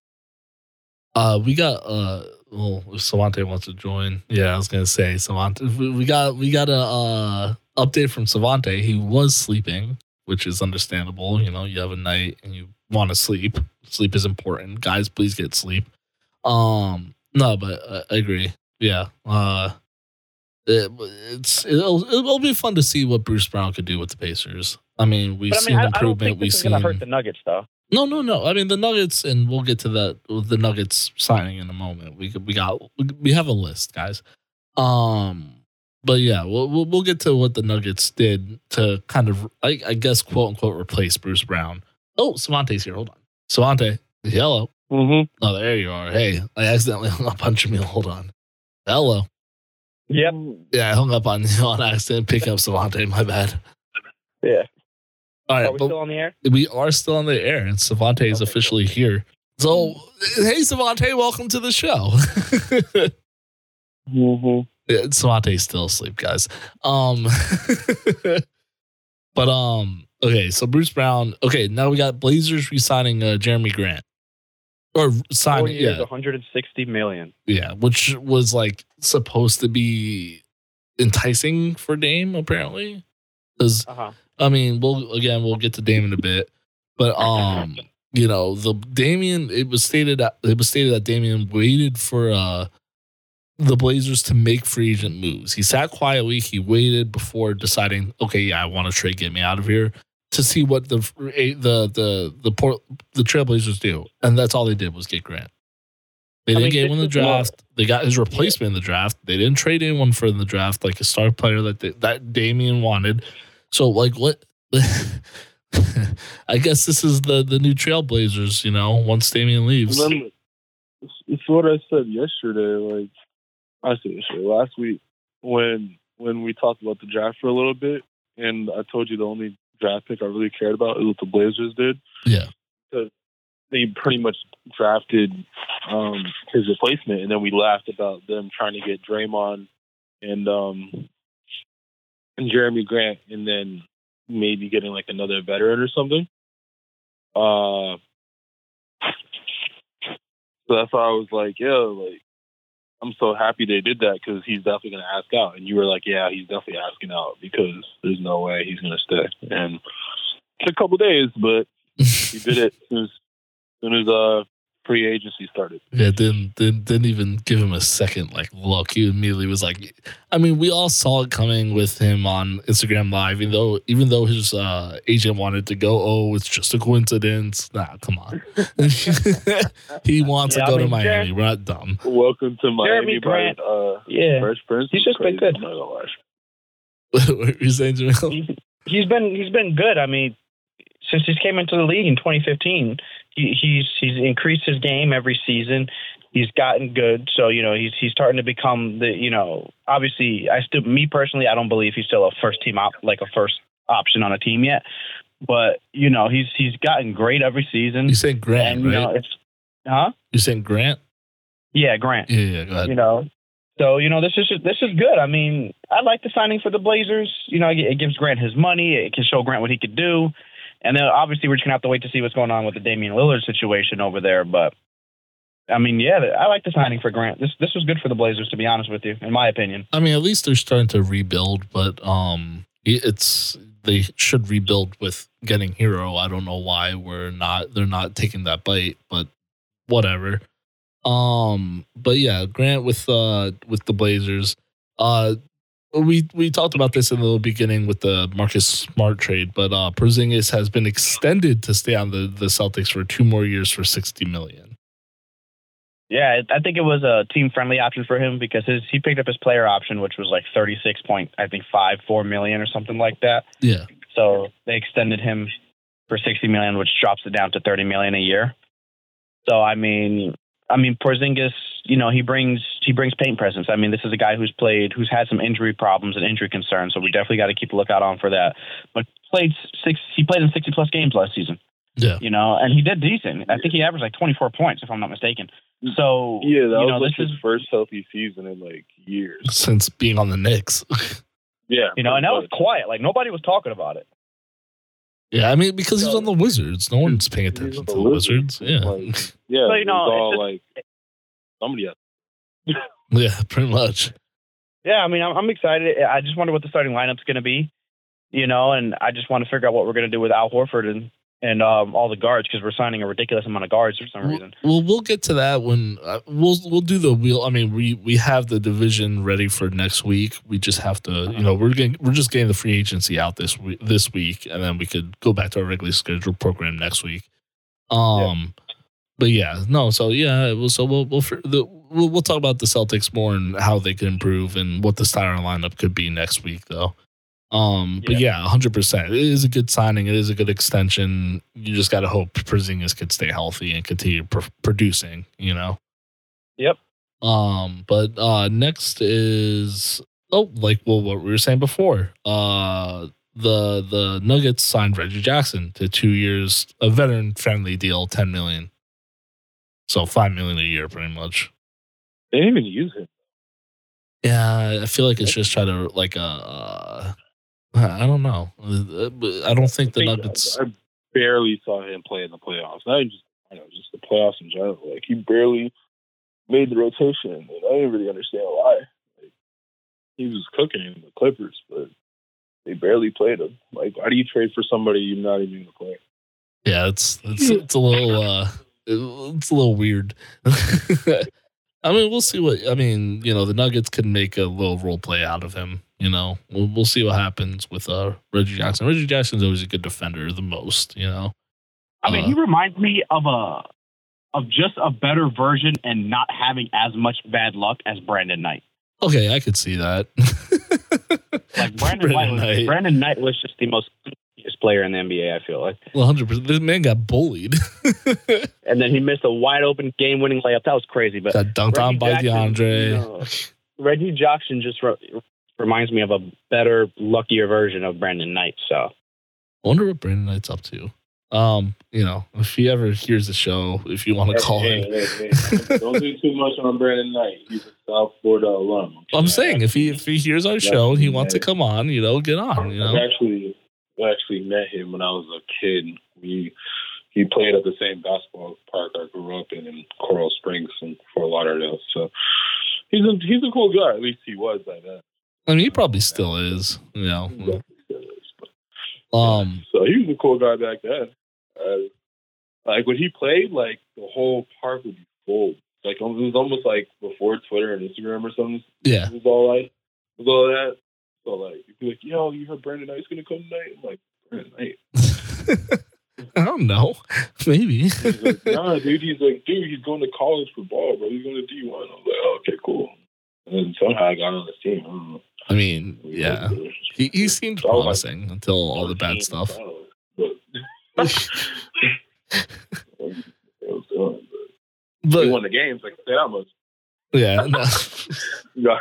Uh, we got uh, well, if Savante wants to join, yeah, I was gonna say Savante. We got we got a uh update from Savante. He was sleeping, which is understandable. You know, you have a night and you want to sleep. Sleep is important, guys. Please get sleep. Um, no, but uh, I agree. Yeah. Uh, it, it's it'll it'll be fun to see what Bruce Brown could do with the Pacers. I mean, we've But seen I, I improvement. We've seen hurt the Nuggets, though. no, no, no. I mean the Nuggets, and we'll get to that with the Nuggets signing in a moment. We we got we have a list, guys. Um, but yeah, we'll we'll, we'll get to what the Nuggets did to kind of, I, I guess, quote unquote, replace Bruce Brown. Oh, Savante's here. Hold on, Savante. Hello. Mm-hmm. Oh, there you are. Hey, I accidentally hung up on Jamil. Hold on. Hello. Yep. Yeah, I hung up on you on accident. Pick up Savante. My bad. Yeah. All right, Are we still on the air? we are still on the air and Savante is officially here. So, hey, Savante, welcome to the show. Mm-hmm. Yeah, Savante's still asleep, guys. Um, but um, okay, so Bruce Brown. Okay, now we got Blazers re-signing uh, Jerami Grant, or Four signing, years, yeah, 160 million. yeah, which was like supposed to be enticing for Dame, apparently. Because Uh-huh. I mean, we'll again we'll get to Dame in a bit, but um, you know, the Damian it was stated that it was stated that Damian waited for uh the Blazers to make free agent moves. He sat quietly, he waited before deciding, okay, yeah, I want to trade, get me out of here, to see what the the the the port the Trailblazers do, and that's all they did was get Grant. They didn't mean, get him in the this is more- draft. They got his replacement in the draft. They didn't trade anyone for in the draft, like a star player that they, that Damian wanted. So, like, what? I guess this is the the new Trailblazers. You know, once Damian leaves. It's, it's what I said yesterday. Like I said yesterday, last week when when we talked about the draft for a little bit, and I told you the only draft pick I really cared about is what the Blazers did. Yeah. because they pretty much drafted um, his replacement, and then we laughed about them trying to get Draymond and um, and Jerami Grant, and then maybe getting like another veteran or something. Uh, so that's why I was like, yeah, like I'm so happy they did that because he's definitely going to ask out. And you were like, yeah, he's definitely asking out because there's no way he's going to stay. And it's a couple days, but he did it as soon as, as soon as uh, free agency started. Yeah, didn't, didn't didn't even give him a second like look. He immediately was like, I mean, we all saw it coming with him on Instagram Live, even though even though his uh, agent wanted to go, oh, it's just a coincidence. Nah, come on. he wants Yeah, to go I to Miami. Jer- We're not dumb. Welcome to Miami Jerami Grant. by uh, Yeah. Fresh Prince. He's just been good. I'm not gonna lie. what were you saying, Jamil? He's, he's been he's been good. I mean, since he's came into the league in 2015, he, he's he's increased his game every season. He's gotten good, so you know he's he's starting to become the you know obviously I still me personally I don't believe he's still a first team op like a first option on a team yet, but you know he's he's gotten great every season. You saying Grant, and you know right? it's huh You saying Grant? yeah Grant Yeah, yeah, go ahead. you know. So you know this is this is good. I mean, I like the signing for the Blazers. You know, it gives Grant his money. It can show Grant what he could do. And then obviously we're just gonna have to wait to see what's going on with the Damian Lillard situation over there. But I mean, yeah, I like the signing for Grant. This this was good for the Blazers, to be honest with you, in my opinion. I mean, at least they're starting to rebuild, but um, it's they should rebuild with getting Herro. I don't know why we're not they're not taking that bite, but whatever. Um, but yeah, Grant with uh with the Blazers. Uh we we talked about this in the beginning with the Marcus Smart trade, but uh Porzingis has been extended to stay on the, the Celtics for two more years for sixty million. Yeah, I think it was a team friendly option for him because his he picked up his player option, which was like thirty six point I think five four million or something like that. Yeah. So they extended him for sixty million, which drops it down to thirty million a year. So I mean, I mean Porzingis, you know, he brings he brings paint presence. I mean, this is a guy who's played who's had some injury problems and injury concerns, so we definitely got to keep a lookout on for that. But played six he played in sixty plus games last season. Yeah. You know, and he did decent. I think he averaged like twenty four points if I'm not mistaken. So Yeah, that you was like this his is first healthy season in like years. Since being on the Knicks. Yeah, you know, and that was quiet. Like nobody was talking about it. Yeah, I mean because he's on the Wizards. No one's paying attention on to the the Wizards. Wizards. Yeah. Like- yeah. So, you know, was all it's like somebody else. yeah, pretty much. Yeah, I mean, I'm, I'm excited. I just wonder what the starting lineup's going to be, you know, and I just want to figure out what we're going to do with Al Horford and and um, all the guards because we're signing a ridiculous amount of guards for some Well, reason. well, we'll get to that when uh, we'll we'll do the wheel. I mean, we we have the division ready for next week. We just have to, you know, we're getting we're just getting the free agency out this week, this week, and then we could go back to our regularly scheduled program next week. Um, but yeah, no, so yeah, well, so we'll we'll, the, we'll we'll talk about the Celtics more and how they can improve and what the starting lineup could be next week, though. Um, but yeah, hundred percent. It is a good signing. It is a good extension. You just got to hope Porzingis could stay healthy and continue pr- producing. You know. Yep. Um, but uh, next is oh, like well, what we were saying before. Uh, the the Nuggets signed Reggie Jackson to two years, a veteran friendly deal, ten million. So five million a year, pretty much. They didn't even use him. Yeah, I feel like it's just trying to like uh, uh I don't know. I don't think the Nuggets. I, I barely saw him play in the playoffs. Not even just I know, just the playoffs in general. Like he barely made the rotation, and I didn't really understand why. Like, he was cooking in the Clippers, but they barely played him. Like, why do you trade for somebody you're not even going to play? Yeah, it's it's it's a little uh it's a little weird. I mean, we'll see what I mean. You know, the Nuggets can make a little role play out of him. You know, we'll we'll see what happens with uh Reggie Jackson. Reggie Jackson's always a good defender, the most. You know. I mean, Uh, he reminds me of a of just a better version and not having as much bad luck as Brandon Knight. Okay, I could see that. Like Brandon, Knight, was, Brandon Knight was just the most player in the NBA. I feel like, Well, hundred percent. This man got bullied. and then he missed a wide open game winning layup. That was crazy. But got dunked on by Reggie Jackson, DeAndre. you know, Reggie Jackson just re- reminds me of a better, luckier version of Brandon Knight. So I wonder what Brandon Knight's up to. Um, you know, if he ever hears the show, if you want to call Hey, him. hey, hey, Don't do too much on Brandon Knight. He's a South Florida alum. I'm saying if he if he hears our show and he wants to come on, you know, get on. You I've actually I actually met him when I was a kid. We he played at the same basketball park I grew up in in Coral Springs and Fort Lauderdale. So he's a he's a cool guy. At least he was by then. I mean, he probably still is. You know, He still is, but- um, So he was a cool guy back then. Uh, like when he played, like the whole park would be full. Like it was almost like before Twitter and Instagram or something. yeah, It was all like it was all that. So like you'd be like, yo, you heard Brandon Knight's gonna come tonight? I'm like, Brandon Knight. I don't know, maybe. He's like, nah, dude. He's like, dude, he's going to college for ball, bro. He's going to D one. I was like, oh, okay, cool. And then somehow I got on this team. I don't know. I mean, yeah, he he seemed like promising until all the bad stuff. But it was doing, but But he won the games. Like I that much. yeah, no. Got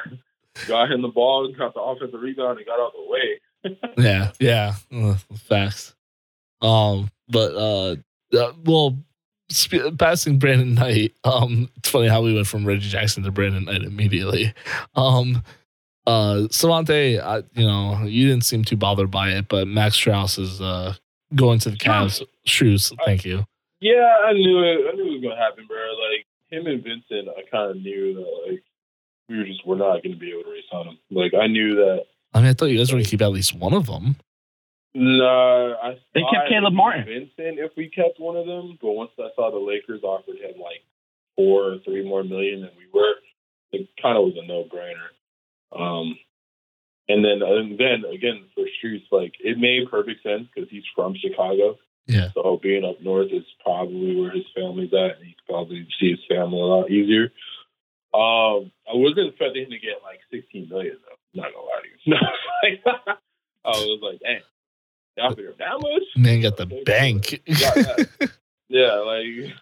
got him the ball, got the offensive rebound, and got out the way. yeah, yeah, uh, facts. Um, but uh, uh well, sp- passing Brandon Knight. Um, it's funny how we went from Reggie Jackson to Brandon Knight immediately. Um, uh, Savante, I, you know, you didn't seem too bothered by it, but Max Strus is uh going to the Cavs. Shoes, thank you. Yeah, I knew it. I knew it was gonna happen, bro. Like him and Vincent, I kind of knew that like we were just we're not gonna be able to race on him. Like I knew that. I mean, I thought you guys were gonna keep at least one of them. No, I They kept Caleb Martin. Vincent if we kept one of them, but once I saw the Lakers offered him like four or three more million than we were, it kind of was a no brainer. Um, and then and then again for Strus, like it made perfect sense because he's from Chicago. Yeah. So being up north is probably where his family's at, and he can probably see his family a lot easier. Um, I wasn't expecting him to get like 16 million though. Not gonna lie to you. No, like, I was like, dang, y'all figure that much? Man got the Okay. bank. Yeah, yeah. Yeah, like,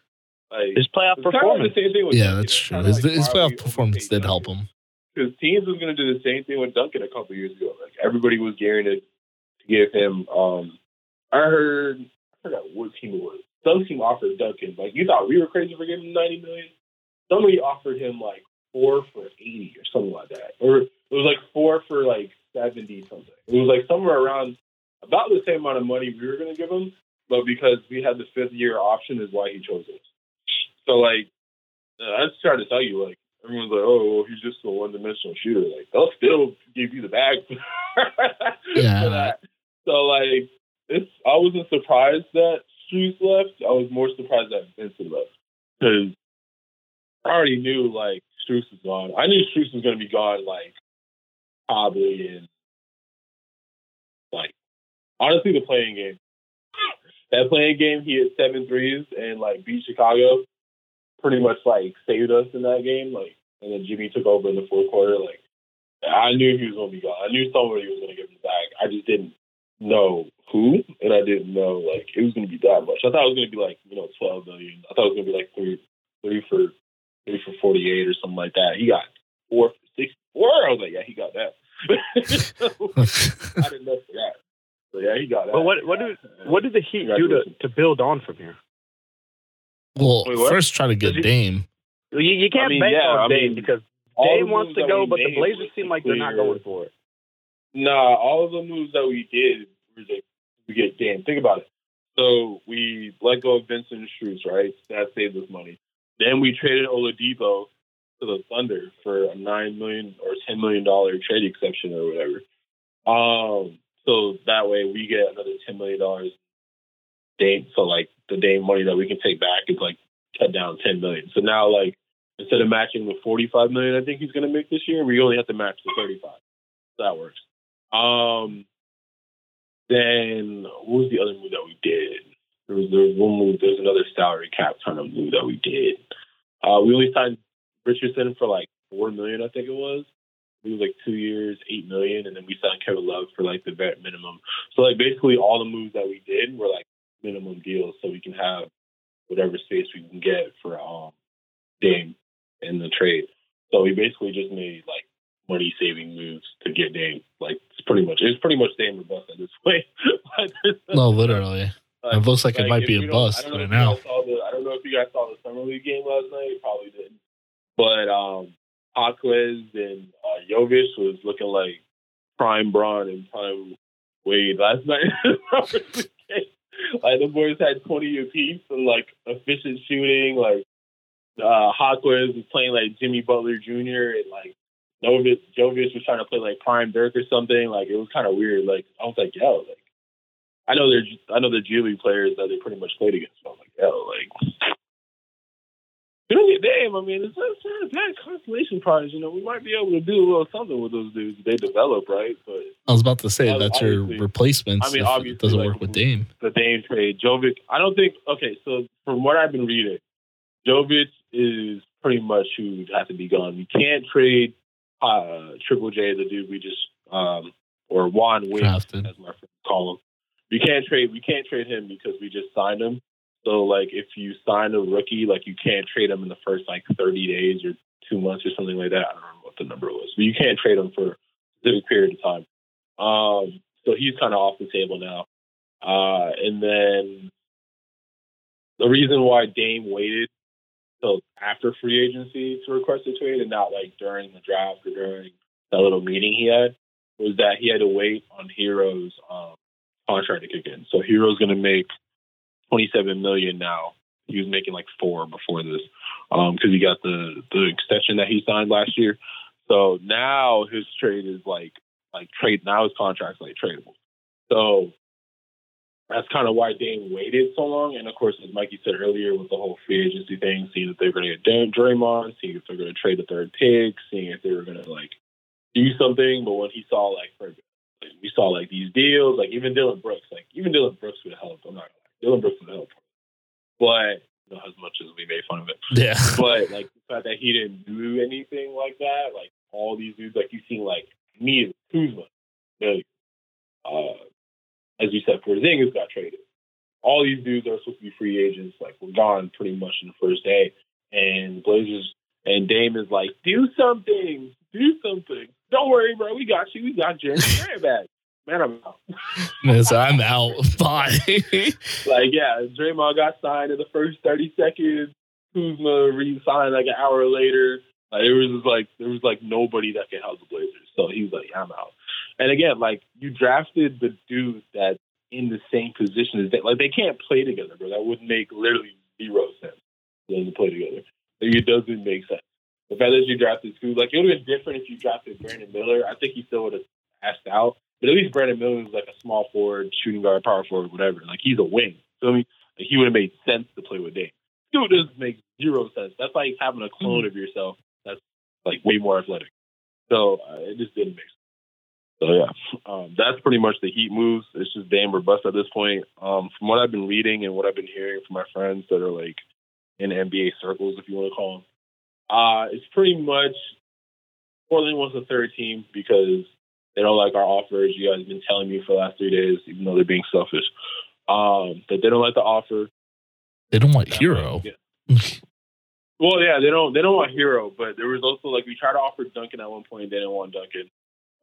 like His playoff it's kinda performance. The same thing with yeah, Duncan. that's true. His, like his playoff performance did help him. Because teams was going to do the same thing with Duncan a couple years ago. Like everybody was gearing to, to give him. Um, I heard, I forgot what team it was. Some team offered Duncan. Like you thought we were crazy for giving him ninety million. Somebody offered him like four for eighty or something like that, or it was like four for like seventy something. It was like somewhere around about the same amount of money we were going to give him, but because we had the fifth year option, is why he chose us. So like, I just trying to tell you, like everyone's like, oh, well, he's just a one dimensional shooter. Like they'll still give you the bag. Yeah. for that. So like, it's I wasn't surprised that Strus left. I was more surprised that Vincent left because I already knew like Strus was gone. I knew Strus was going to be gone like probably in like honestly the playing game. That playing game, he hit seven threes and like beat Chicago. Pretty much like saved us in that game. Like, and then Jimmy took over in the fourth quarter. Like, I knew he was going to be gone. I knew somebody was going to give him back. I just didn't know who, and I didn't know like it was going to be that much. I thought it was going to be like you know twelve million. I thought it was going to be like three, three for three for forty eight or something like that. He got four for six four. I was like, yeah, he got that. so, I didn't know for that. So yeah, he got that. But what- what do- What did the Heat do to, to build on from here? Well, Wait, first try to get Does Dame. You, you can't I mean, bank yeah, on I Dame mean, because All Dame wants to go, but the Blazers seem like they're not going for it. Nah, all of the moves that we did were just to get Dame. Think about it. So we let go of Vincent and Strus, right? That saved us money. Then we traded Oladipo to the Thunder for a nine million or ten million dollar trade exception or whatever. Um, so that way we get another ten million dollars. Dame, so like the Dame money that we can take back is like cut down ten million. So now like instead of matching the forty five million I think he's going to make this year, we only have to match the thirty five. That works. Um, then what was the other move that we did? There was, there was one move. There was another salary cap kind of move that we did. Uh, we only signed Richardson for like four million, I think it was. It was like two years, eight million, and then we signed Kevin Love for like the vet minimum. So like basically all the moves that we did were like minimum deals, so we can have whatever space we can get for um Dame in the trade. So we basically just made like money saving moves to get Dame. Like it's pretty much it's pretty much Dame or bust at this point. No, literally. Like, It looks like it might be a bust I don't know right now. the- I don't know if you guys saw the summer league game last night. You probably didn't. But um, Jaquez and uh, Jovic was looking like prime Braun and prime Wade last night. like the boys had twenty apiece and like efficient shooting. Like uh, Hawkins was playing like Jimmy Butler Jr. and like Jovic, Jovic was trying to play like prime Dirk or something. Like it was kind of weird. Like I was like, yo, like I know they're I know they're G League players that they pretty much played against. So I'm like, yo, like don't Dame. I mean, it's, it's a bad consolation prize. You know, we might be able to do a little something with those dudes. They develop, right? But I was about to say that's your replacements I mean, obviously, doesn't like, work with Dame. the Dame trade, Jovic. I don't think. Okay, so from what I've been reading, Jovic is pretty much who have to be gone. We can't trade uh, Triple J, the dude we just um, or Juan Drafted. as my friends call him. We can't trade. We can't trade him because we just signed him. So like, if you sign a rookie, like you can't trade them in the first like thirty days or two months or something like that. I don't remember what the number was, but you can't trade them for a specific period of time. Um, so he's kind of off the table now. Uh, and then the reason why Dame waited till after free agency to request a trade and not like during the draft or during that little meeting he had was that he had to wait on Herro's um, contract to kick in. So Herro's going to make 27 million now. He was making like four before this um, because he got the the extension that he signed last year. So now his trade is like like trade now his contract's like tradable. So that's kind of why Dame waited so long. And of course, as Mikey said earlier, with the whole free agency thing, seeing that they're going to get Draymond, seeing if they're going to trade the third pick, seeing if they were going to like do something. But when he saw like, for, like we saw like these deals, like even Dillon Brooks, like even Dillon Brooks would helped. I'm not Dillon Brooks have helped, but you know, as much as we made fun of it, Yeah. but like the fact that he didn't do anything like that, like all these dudes, like you seen like me, and Kuzma, like, uh, as you said, Porzingis got traded. All these dudes are supposed to be free agents, like were gone pretty much in the first day, and Blazers and Dame is like, do something, do something. Don't worry, bro, we got you, we got Jerami Grant back. Man, I'm out. Man, so I'm out. Bye. Like, yeah, Draymond got signed in the first 30 seconds. Kuzma re-signed like an hour later. Like, it was just like there was like nobody that could help the Blazers. So he was like, I'm out. And again, like you drafted the dudes that in the same position as they like they can't play together, bro. That would make literally zero sense. for them to play together. Like, it doesn't make sense. The fact that you drafted two, like it would have been different if you drafted Brandon Miller. I think he still would have asked out. But at least Brandon Miller is like a small forward, shooting guard, power forward, whatever. Like he's a wing. So I mean, like, he would have made sense to play with Dame. Dude doesn't make zero sense. That's like having a clone of yourself that's like way more athletic. So uh, it just didn't make sense. So yeah, um, that's pretty much the Heat moves. It's just Dame or bust at this point. Um, from what I've been reading and what I've been hearing from my friends that are like in NBA circles, if you want to call them, uh, it's pretty much Portland wants a third team because they don't like our offers. You guys have been telling me for the last three days, even though they're being selfish, um, that they don't like the offer. they don't want Herro. Yeah. Well, yeah, they don't they don't want Herro, but there was also like we tried to offer Duncan at one point, they didn't want Duncan.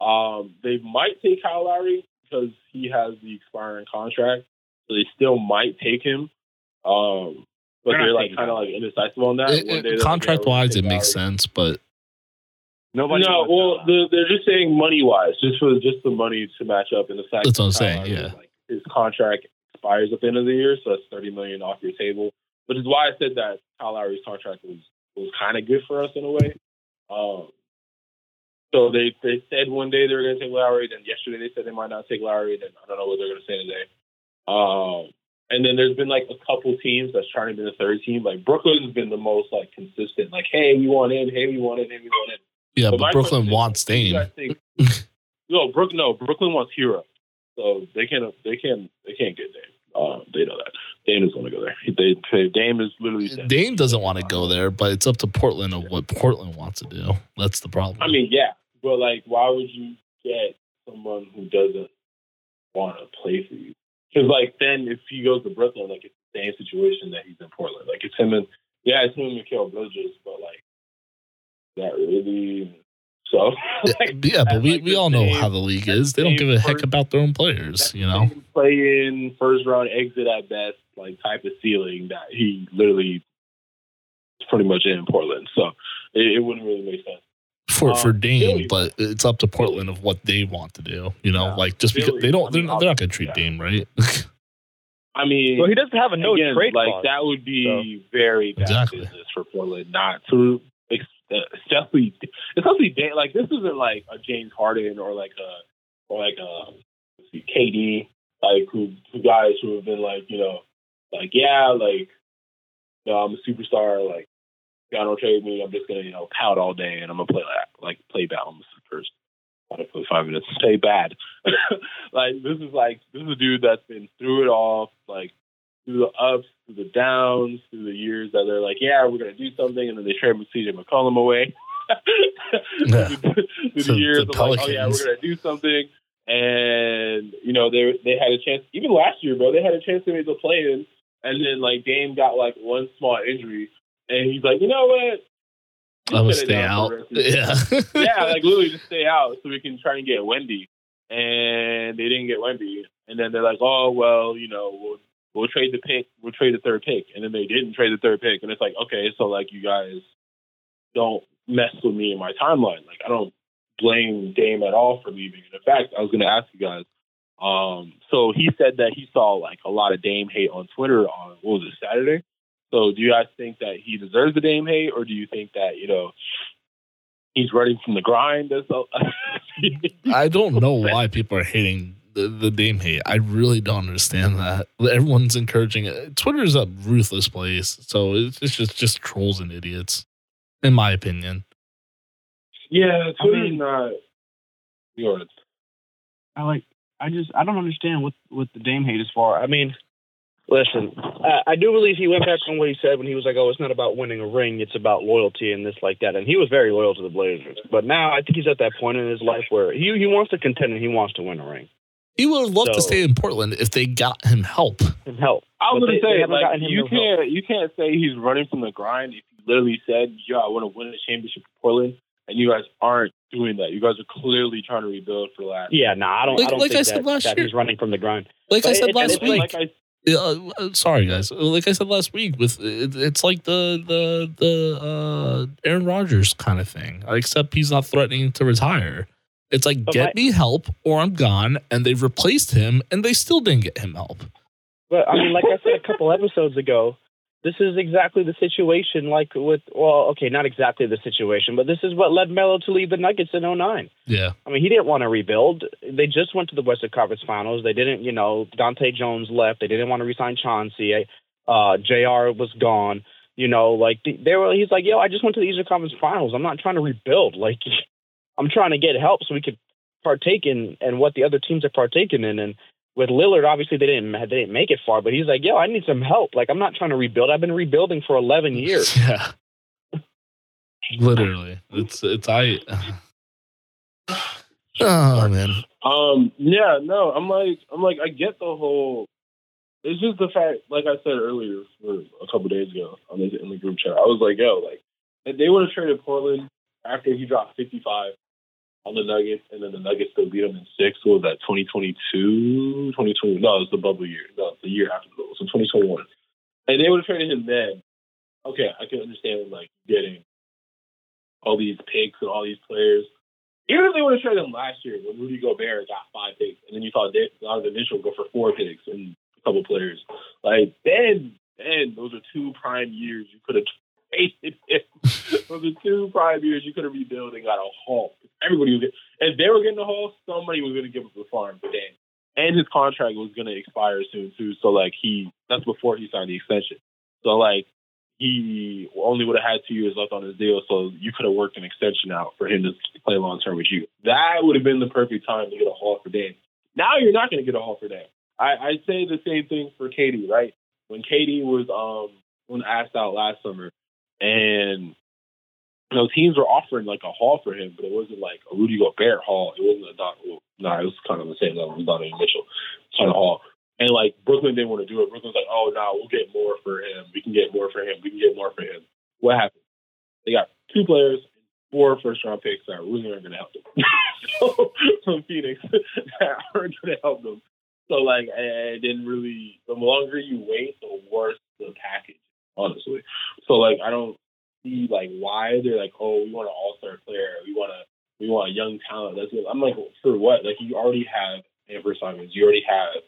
Um, they might take Kyle Lowry because he has the expiring contract, so they still might take him. Um, but They're they're like kind of like indecisive on that. It- it- day they're like, contract yeah, wise, it take makes Lowry. sense, but Nobody. no, well, the, they're just saying money wise, just for just the money to match up in the fact. That's what I'm that saying, Kyle Lowry, yeah. like, his contract expires at the end of the year, so that's thirty million off your table. Which is why I said that Kyle Lowry's contract was was kind of good for us in a way. Um, so they they said one day they were going to take Lowry, then yesterday they said they might not take Lowry. Then I don't know what they're going to say today. Um, and then there's been like a couple teams that's trying to be the third team. Like Brooklyn's been the most like consistent. Like, hey, we want in. Hey, we want in. Hey, we want in. Yeah, But but Brooklyn question wants Dame. think- no, Brook, no, Brooklyn wants Herro, so they can't, they can't, they can't get Dame. Uh, they know that Dame is going to go there. They, Dame is literally. Dame doesn't want to go there, but it's up to Portland of what Portland wants to do. That's the problem. I mean, yeah, but like, why would you get someone who doesn't want to play for you? Because like, then if he goes to Brooklyn, like it's the same situation that he's in Portland. Like it's him and yeah, it's him and Mikal Bridges, but like, that really. So Yeah, like, yeah, but we, like we all know same- how the league is. They don't give a heck about their own players, you know? same play in first round exit at best, like type of ceiling that he literally is pretty much in Portland. So it, it wouldn't really make sense. For for Um, Dame, Philly- but it's up to Portland of what they want to do. You know, Yeah. like just because Philly, they don't, they're mean, not, they're not going to treat yeah. Dame right. I mean, well, he doesn't have a no again, trade like clause. that would be very bad Exactly. business for Portland not to, especially especially Dan- like this isn't like a James Harden or like a or like a let's see, KD like who, who guys who have been like you know like yeah like you know, I'm a superstar like y'all don't trade me I'm just gonna you know pout all day and I'm gonna play like like play bad on the first for five minutes. Stay bad. Like this is like this is a dude that's been through it all like through the ups, through the downs, through the years that they're like, yeah, we're gonna do something, and then they trade CJ McCollum away. Yeah. through So the years the of like, oh yeah, we're gonna do something, and you know they they had a chance. Even last year, bro, they had a chance to make the play in, and then like Dame got like one small injury, and he's like, you know what? I'm sit it stay out. for the rest of the Yeah, yeah, like literally just stay out so we can try and get Wemby. And they didn't get Wemby. And then they're like, oh well, you know, we'll we'll trade the pick, we'll trade the third pick. And then they didn't trade the third pick. And it's like, okay, so like you guys don't mess with me in my timeline. Like I don't blame Dame at all for leaving. And in fact, I was gonna ask you guys. Um, so he said that he saw like a lot of Dame hate on Twitter on what was it, Saturday? So do you guys think that he deserves the Dame hate or do you think that, you know, he's running from the grind. I don't know why people are hating the, the Dame hate. I really don't understand that. Everyone's encouraging it. Twitter's a ruthless place, so it's, it's just just trolls and idiots, in my opinion. Yeah, I Twitter's mean- not yours. I like. I just. I don't understand what what the Dame hate is for. I mean, listen. I, I do believe he went back on what he said when he was like, "Oh, it's not about winning a ring. It's about loyalty and this like that." And he was very loyal to the Blazers. But now I think he's at that point in his life where he he wants to contend and he wants to win a ring He would have loved to stay in Portland if they got him help. and help. I was gonna they- they say, like, you no can't you can't say he's running from the grind if you literally said, "Yo, I want to win a championship for Portland," and you guys aren't doing that. You guys are clearly trying to rebuild for last. Yeah, no, I don't. Like- I don't like think I said that, last that year. he's running from the grind. Like I said it- last week. Like I Uh, uh, sorry, guys. Like I said last week, with it, it's like the the the uh, Aaron Rodgers kind of thing, except he's not threatening to retire. It's like But get my- me help or I'm gone, and they've replaced him, and they still didn't get him help. But I mean, like I said a couple episodes ago, this is exactly the situation. Like with, well, okay, not exactly the situation, but this is what led Melo to leave the Nuggets in 09. Yeah, I mean, he didn't want to rebuild. They just went to the Western Conference Finals. They didn't, you know, Dahntay Jones left. They didn't want to resign Chauncey. Uh, Jr. was gone. You know, like they were. He's like, yo, I just went to the Eastern Conference Finals. I'm not trying to rebuild. Like, I'm trying to get help so we could partake in and what the other teams are partaking in. And with Lillard, obviously they didn't they didn't make it far, but he's like, yo, I need some help. Like, I'm not trying to rebuild. I've been rebuilding for 11 years. yeah. Literally, it's it's I. Oh man, Um, yeah, no, I'm like, I'm like, I get the whole. It's just the fact, like I said earlier, for a couple days ago on the in the group chat, I was like, yo, like, if they would have traded Portland after he dropped 55 on the Nuggets, and then the Nuggets still beat them in six. What was that 2022, 2020? No, it was the bubble year. No, the year after the bubble, so 2021. And they would have traded him then. Okay, I can understand like getting all these picks and all these players. Even if they would have traded him last year when Rudy Gobert got five picks, and then you saw Donovan Mitchell go for four picks and a couple players, like then, then those are two prime years you could have traded him. those are two prime years you could have rebuilt and got a haul. Everybody was, if they were getting a haul, somebody was going to give up the farm for Dan, and his contract was going to expire soon too. So like he, that's before he signed the extension. So like he only would have had two years left on his deal, so you could have worked an extension out for him to play long term with you. That would have been the perfect time to get a haul for Dan. Now you're not going to get a haul for Dan. I, I say the same thing for KD, right? When KD was um when asked out last summer, and you know teams were offering like a haul for him, but it wasn't like a Rudy Gobert haul. It wasn't a Don. No, it was kind of the same level as Donovan Mitchell kind of haul. And like Brooklyn didn't want to do it. Brooklyn's like, oh no, we'll get more for him. We can get more for him. We can get more for him. What happened? They got two players, four first round picks that really aren't going to help them. so, from Phoenix that aren't going to help them. So like, it didn't really. The longer you wait, the worse the package. Honestly, so like, I don't see like why they're like, oh, we want an all star player. We want a we want a young talent. That's good. I'm like, for what? Like, you already have Anfernee Simons. You already have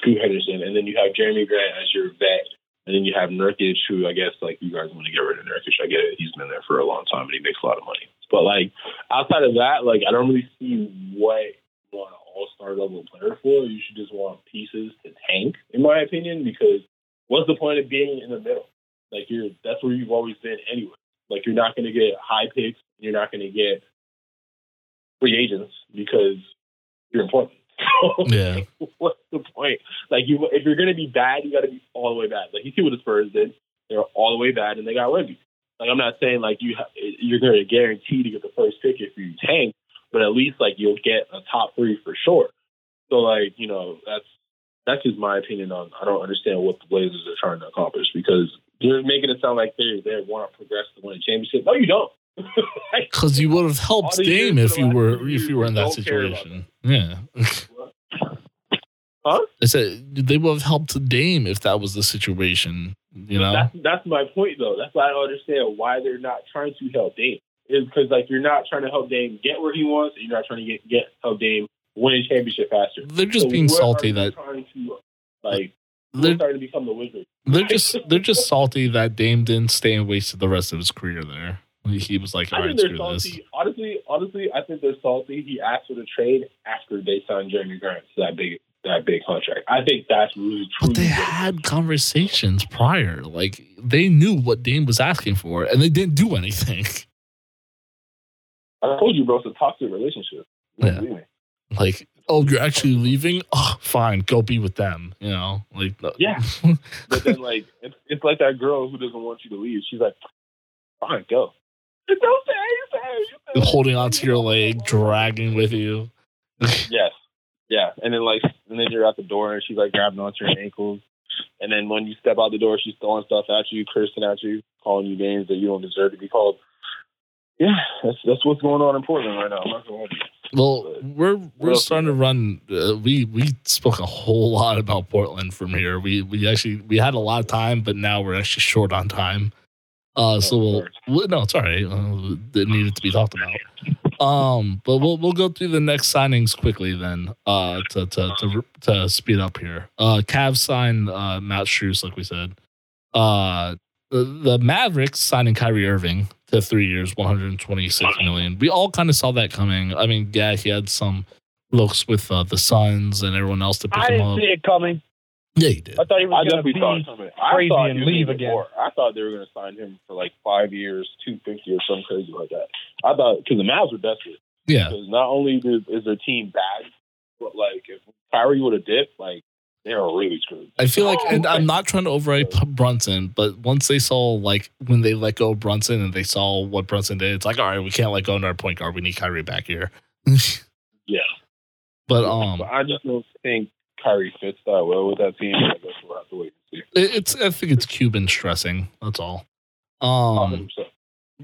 Scoot Henderson, and then you have Jerami Grant as your vet, and then you have Nurkic, who I guess like you guys want to get rid of Nurkic. I get it; he's been there for a long time and he makes a lot of money. But like outside of that, like I don't really see what you want an all star level player for. You should just want pieces to tank, in my opinion, because what's the point of being in the middle? Like you're that's where you've always been anyway. Like you're not going to get high picks, you're not going to get free agents because you're important. So, Yeah. what's the point? Like you, if you're gonna be bad, you got to be all the way bad. Like you see what the Spurs did; they're all the way bad, and they got Wemby. Like I'm not saying like you ha- you're going to guarantee to get the first pick if you tank, but at least like you'll get a top three for sure. So like you know that's that's just my opinion on. I don't understand what the Blazers are trying to accomplish because they're making it sound like they they want to progress to win a championship. No, you don't. Because you would have helped Dame if you were if you were in that years, don't care about situation. Yeah. Huh? I said they would have helped Dame if that was the situation. You know. That's that's my point though. That's why I don't understand why they're not trying to help Dame. Is because like you're not trying to help Dame get where he wants, and you're not trying to get get help Dame win a championship faster. They're just So being salty that trying to like they're starting to become the Wizards. they're just they're just salty that Dame didn't stay and wasted the rest of his career there. He was like, all right, screw this. Honestly, honestly, I think they're salty. He asked for the trade after they signed Jerami Grant to that big that big contract. I think that's really true. But they had conversations prior. Like they knew what Dame was asking for, and they didn't do anything. I told you, bro, it's a toxic relationship. Don't Yeah. Like, oh, you're actually leaving? Oh, fine, go be with them. You know, like no- Yeah. But then, like, it's, it's like that girl who doesn't want you to leave. She's like, fine, go. Don't say anything. holding onto your leg, dragging with you. Yes. Yeah. And then, like, and then you're at the door and she's like grabbing onto your ankles. And then when you step out the door, she's throwing stuff at you, cursing at you, calling you names that you don't deserve to be called. Yeah, that's that's what's going on in Portland right now. I'm not gonna lie to you. Well, we're we're else? starting to run. Uh, we we spoke a whole lot about Portland from here. We we actually we had a lot of time, but now we're actually short on time. Uh, so we'll, we'll no, it's all right. Uh, it needed to be talked about. Um, but we'll we'll go through the next signings quickly then. Uh, to to to, to speed up here. Uh, Cavs signed uh Matt Strus, like we said. Uh, the, the Mavericks signing Kyrie Irving to three years, 126 million. We all kind of saw that coming. I mean, yeah, he had some looks with uh, the Suns and everyone else to pick I him didn't up. see it coming. Yeah, he did. I thought he was going to be. coming. I crazy thought and leave again. more. I thought they were going to sign him for like five years, two fifty or something crazy like that. I thought because the Mavs were desperate. Yeah, Because not only is their team bad, but like if Kyrie would have dipped, like they are really screwed. I feel like, and I'm not trying to overrate P- Brunson, but once they saw like when they let go of Brunson and they saw what Brunson did, it's like, all right, we can't let go of our point guard. We need Kyrie back here. Yeah, But um, But I just don't think Kyrie fits that well with that team. I guess we'll have to wait and see. it's I think it's Cuban stressing. That's all. Um, 100%.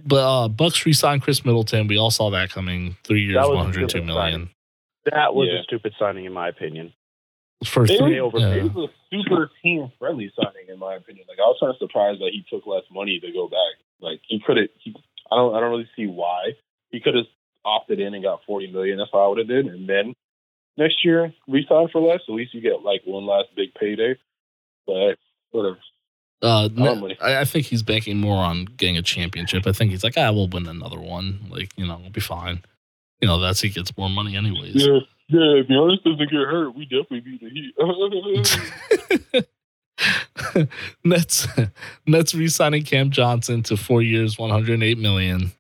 but uh, Bucks re-signed Khris Middleton. We all saw that coming. Three years, That was a 102 stupid million. That was Yeah. a stupid signing, in my opinion. For They three, were- yeah. It was a super team friendly signing, in my opinion. Like I was kind of surprised that he took less money to go back. Like he could have. I don't. I don't really see why he could have opted in and got forty million. That's what I would have did, and then next year resign for less. At least you get like one last big payday. But whatever. Uh, no. I, I think he's banking more on getting a championship. I think he's like, ah, we'll win another one. Like, you know, we'll be fine. You know, that's he gets more money anyways. Yeah, yeah. If Giannis doesn't get hurt, we definitely beat the Heat. Nets Nets re-signing Cam Johnson to four years, one hundred eight million.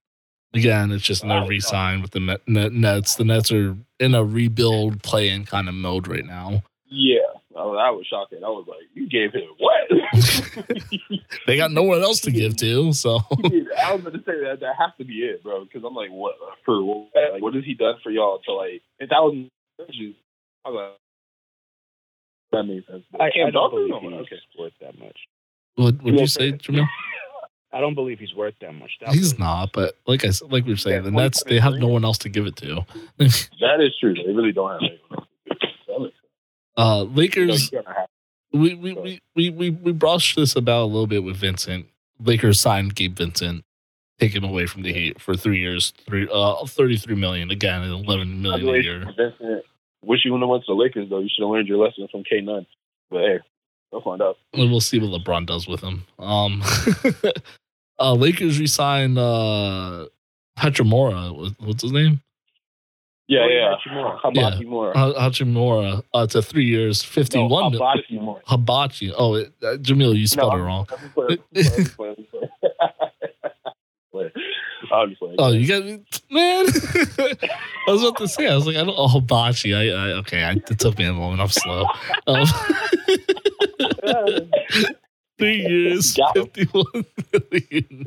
Again, it's just no re-sign with the Nets. The Nets are in a rebuild, play-in kind of mode right now. yeah, that was shocking. I was like, you gave him what? They got no one else to give to, so I was going to say that that has to be it, bro. Because I'm like, what for? What, like, what has he done for y'all to like? And that was I was like, that makes sense. I, I Cam don't believe I'm like, he's okay. worth that much. what would you say, Jamil? I don't believe he's worth that much. That He's not, but like I s- like we were saying, Yeah, the Nets they have no one else to give it to. That is true. They really don't have anyone else to do it. That. Uh, Lakers. you gotta have- we we, we, we, we we brushed this about a little bit with Vincent. Lakers signed Gabe Vincent, take him away from the Heat for three years, three uh thirty three million again, and eleven million a year. Vincent, wish you wouldn't have went to the Lakers though. You should have learned your lesson from K nine. But hey, we'll find out. And we'll see what LeBron does with him. Um, uh, Lakers resign uh Hachimura. What- What's his name? Yeah, Oh, yeah. Hachimura. Hibachi Mora. Ha- Hachimura. Uh, to three years, fifty-one. No, one. Hibachi Mora. Hibachi. Oh, it, uh, Jamil, you spelled No, it wrong. Playing. Oh, you got man. I was about to say. I was like, I don't. Oh, hibachi. I, I okay. I, it took me a moment. I'm slow. Um, three years, fifty-one million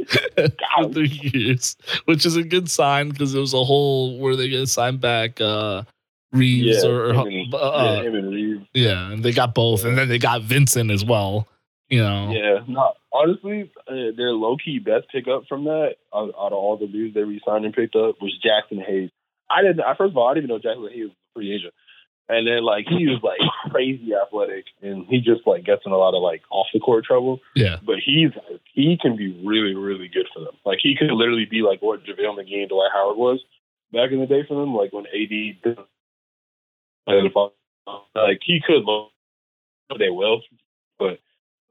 three years, which is a good sign because it was a whole where they gonna sign back uh, Reaves yeah, or, or and, uh, yeah, and Reaves. yeah, and they got both, and then they got Vincent as well. You know, Yeah, no, honestly, uh, their low key best pickup from that out, out of all the dudes they re-signed and picked up was Jaxson Hayes. I didn't. I, first of all, I didn't even know Jaxson Hayes was a free agent, and then like he was like crazy athletic, and he just like gets in a lot of like off the court trouble. yeah, But he's he can be really really good for them. Like he could literally be like what JaVale McGee and Dwight Howard was back in the day for them. Like when AD like he could look they will, but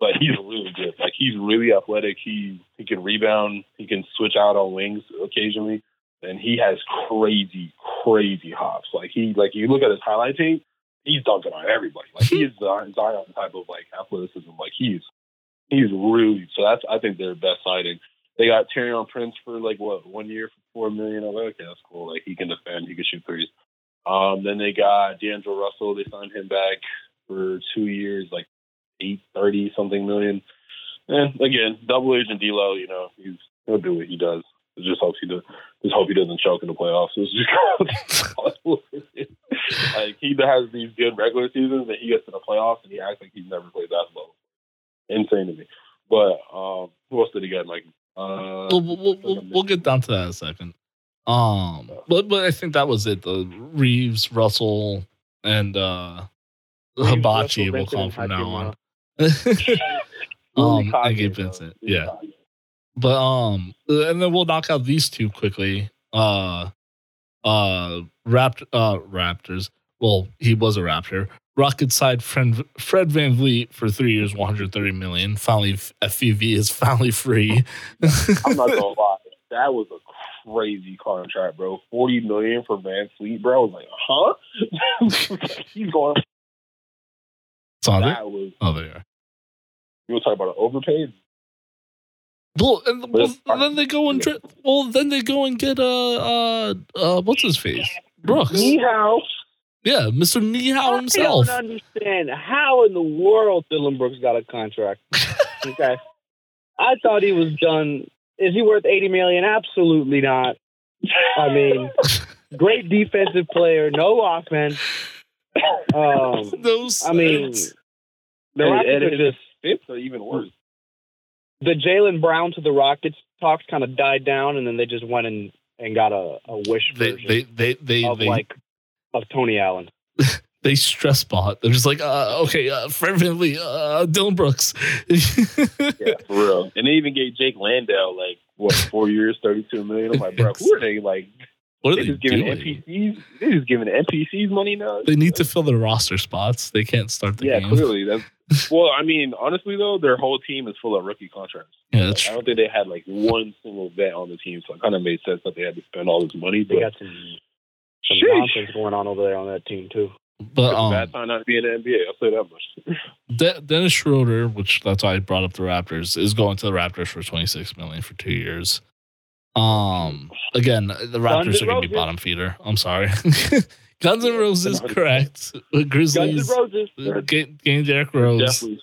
but he's really good. Like he's really athletic. He he can rebound. He can switch out on wings occasionally. and he has crazy, crazy hops. Like he, like you look at his highlight tape, he's dunking on everybody. Like he is Zion Zion type of like athleticism. Like he's he's really so that's I think their best signing. They got Taurean Prince for like what one year for four million. I'm like, okay, that's cool. Like he can defend, he can shoot threes. Um, then they got D'Angelo Russell. They signed him back for two years, like eight thirty something million. And again, double agent D'Lo, you know, he's he'll do what he does. It just hopes he does. Just hope he doesn't choke in the playoffs. It's just like he has these good regular seasons, and he gets to the playoffs, and he acts like he's never played basketball. Insane to me. But um, who else did he get? Like, uh, we'll, we'll, we'll, we'll get down to that in a second. Um, but but I think that was it. The Reaves, Russell, and uh, Reaves, Hibachi Russell, will call Vincent, from now on. Hachimura. um, and Gabe Vincent, yeah. But um, and then we'll knock out these two quickly. Uh, uh, Rapt, uh, Raptors. Well, he was a Raptor. Rocket side friend Fred VanVleet for three years, 130 million. Finally, FEV is finally free. I'm not gonna lie, that was a crazy contract, bro. Forty million for VanVleet, bro. I was like, huh? He's going. Saw? That was. Oh, there you are. You want to talk about an overpaid? Well, and, well, and then they go and dri- well, then they go and get uh uh uh what's his face Brooks. Anyhow, Yeah, Mister Nihao I don't understand how in the world Dillon Brooks got a contract. Okay, I thought he was done. Is he worth eighty million? Absolutely not. I mean, great defensive player, no offense. Um, Those. I mean, the And- Rockets and are it- just fifth or even worse. the Jaylen Brown to the Rockets talks kind of died down, and then they just went and, and got a, a wish they version they they they of they, like of Tony Allen. they stress bot. They're just like, uh, okay, uh, Fred VanVleet, uh, Dillon Brooks. Yeah, for real. And they even gave Jock Landale like what four years, thirty-two million. I'm like, bro, who are they? Like, what are they they just giving doing? NPCs? They just giving NPCs money now. They need to fill their roster spots. They can't start the yeah, game. Yeah, clearly. That's well. I mean, honestly though, their whole team is full of rookie contracts. Yeah, that's I don't think they had like one single vet on the team, so it kind of made sense that they had to spend all this money. They got some some Sheesh. nonsense going on over there on that team too. but it's a um, bad time not to be in the NBA. I'll say that much. De- Dennis Schroeder, which that's why I brought up the Raptors, is going to the Raptors for 26 million for two years. Um, again, the Raptors Guns are going to be bottom feeder. I'm sorry. Guns N' Roses, Guns N' correct. Guns Grizzlies, N' Roses. uh, gain, gain Derrick Rose. Definitely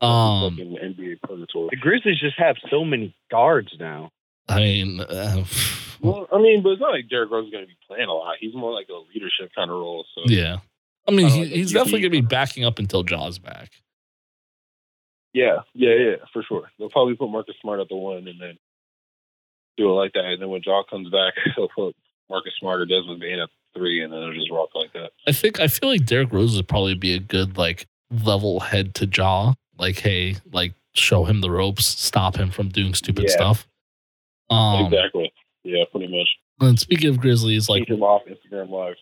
Um, NBA purgatory. The Grizzlies just have so many guards now. I mean, uh, Well, I mean, but it's not like Derrick Rose is going to be playing a lot. He's more like a leadership kind of role. So yeah. I mean, I he, like he's definitely going to be backing up until Ja's back. yeah, yeah, yeah, for sure. They'll probably put Marcus Smart at the one, and then do it like that. And then when Ja comes back, they'll put Marcus Smart or Desmond Bane at three, and then they'll just rock like that. I think I feel like Derrick Rose would probably be a good like level head to Ja. Like, hey, like show him the ropes, stop him from doing stupid Yeah. stuff. Um, exactly. Yeah, pretty much. And speaking of Grizzlies, like Keep him off Instagram Live.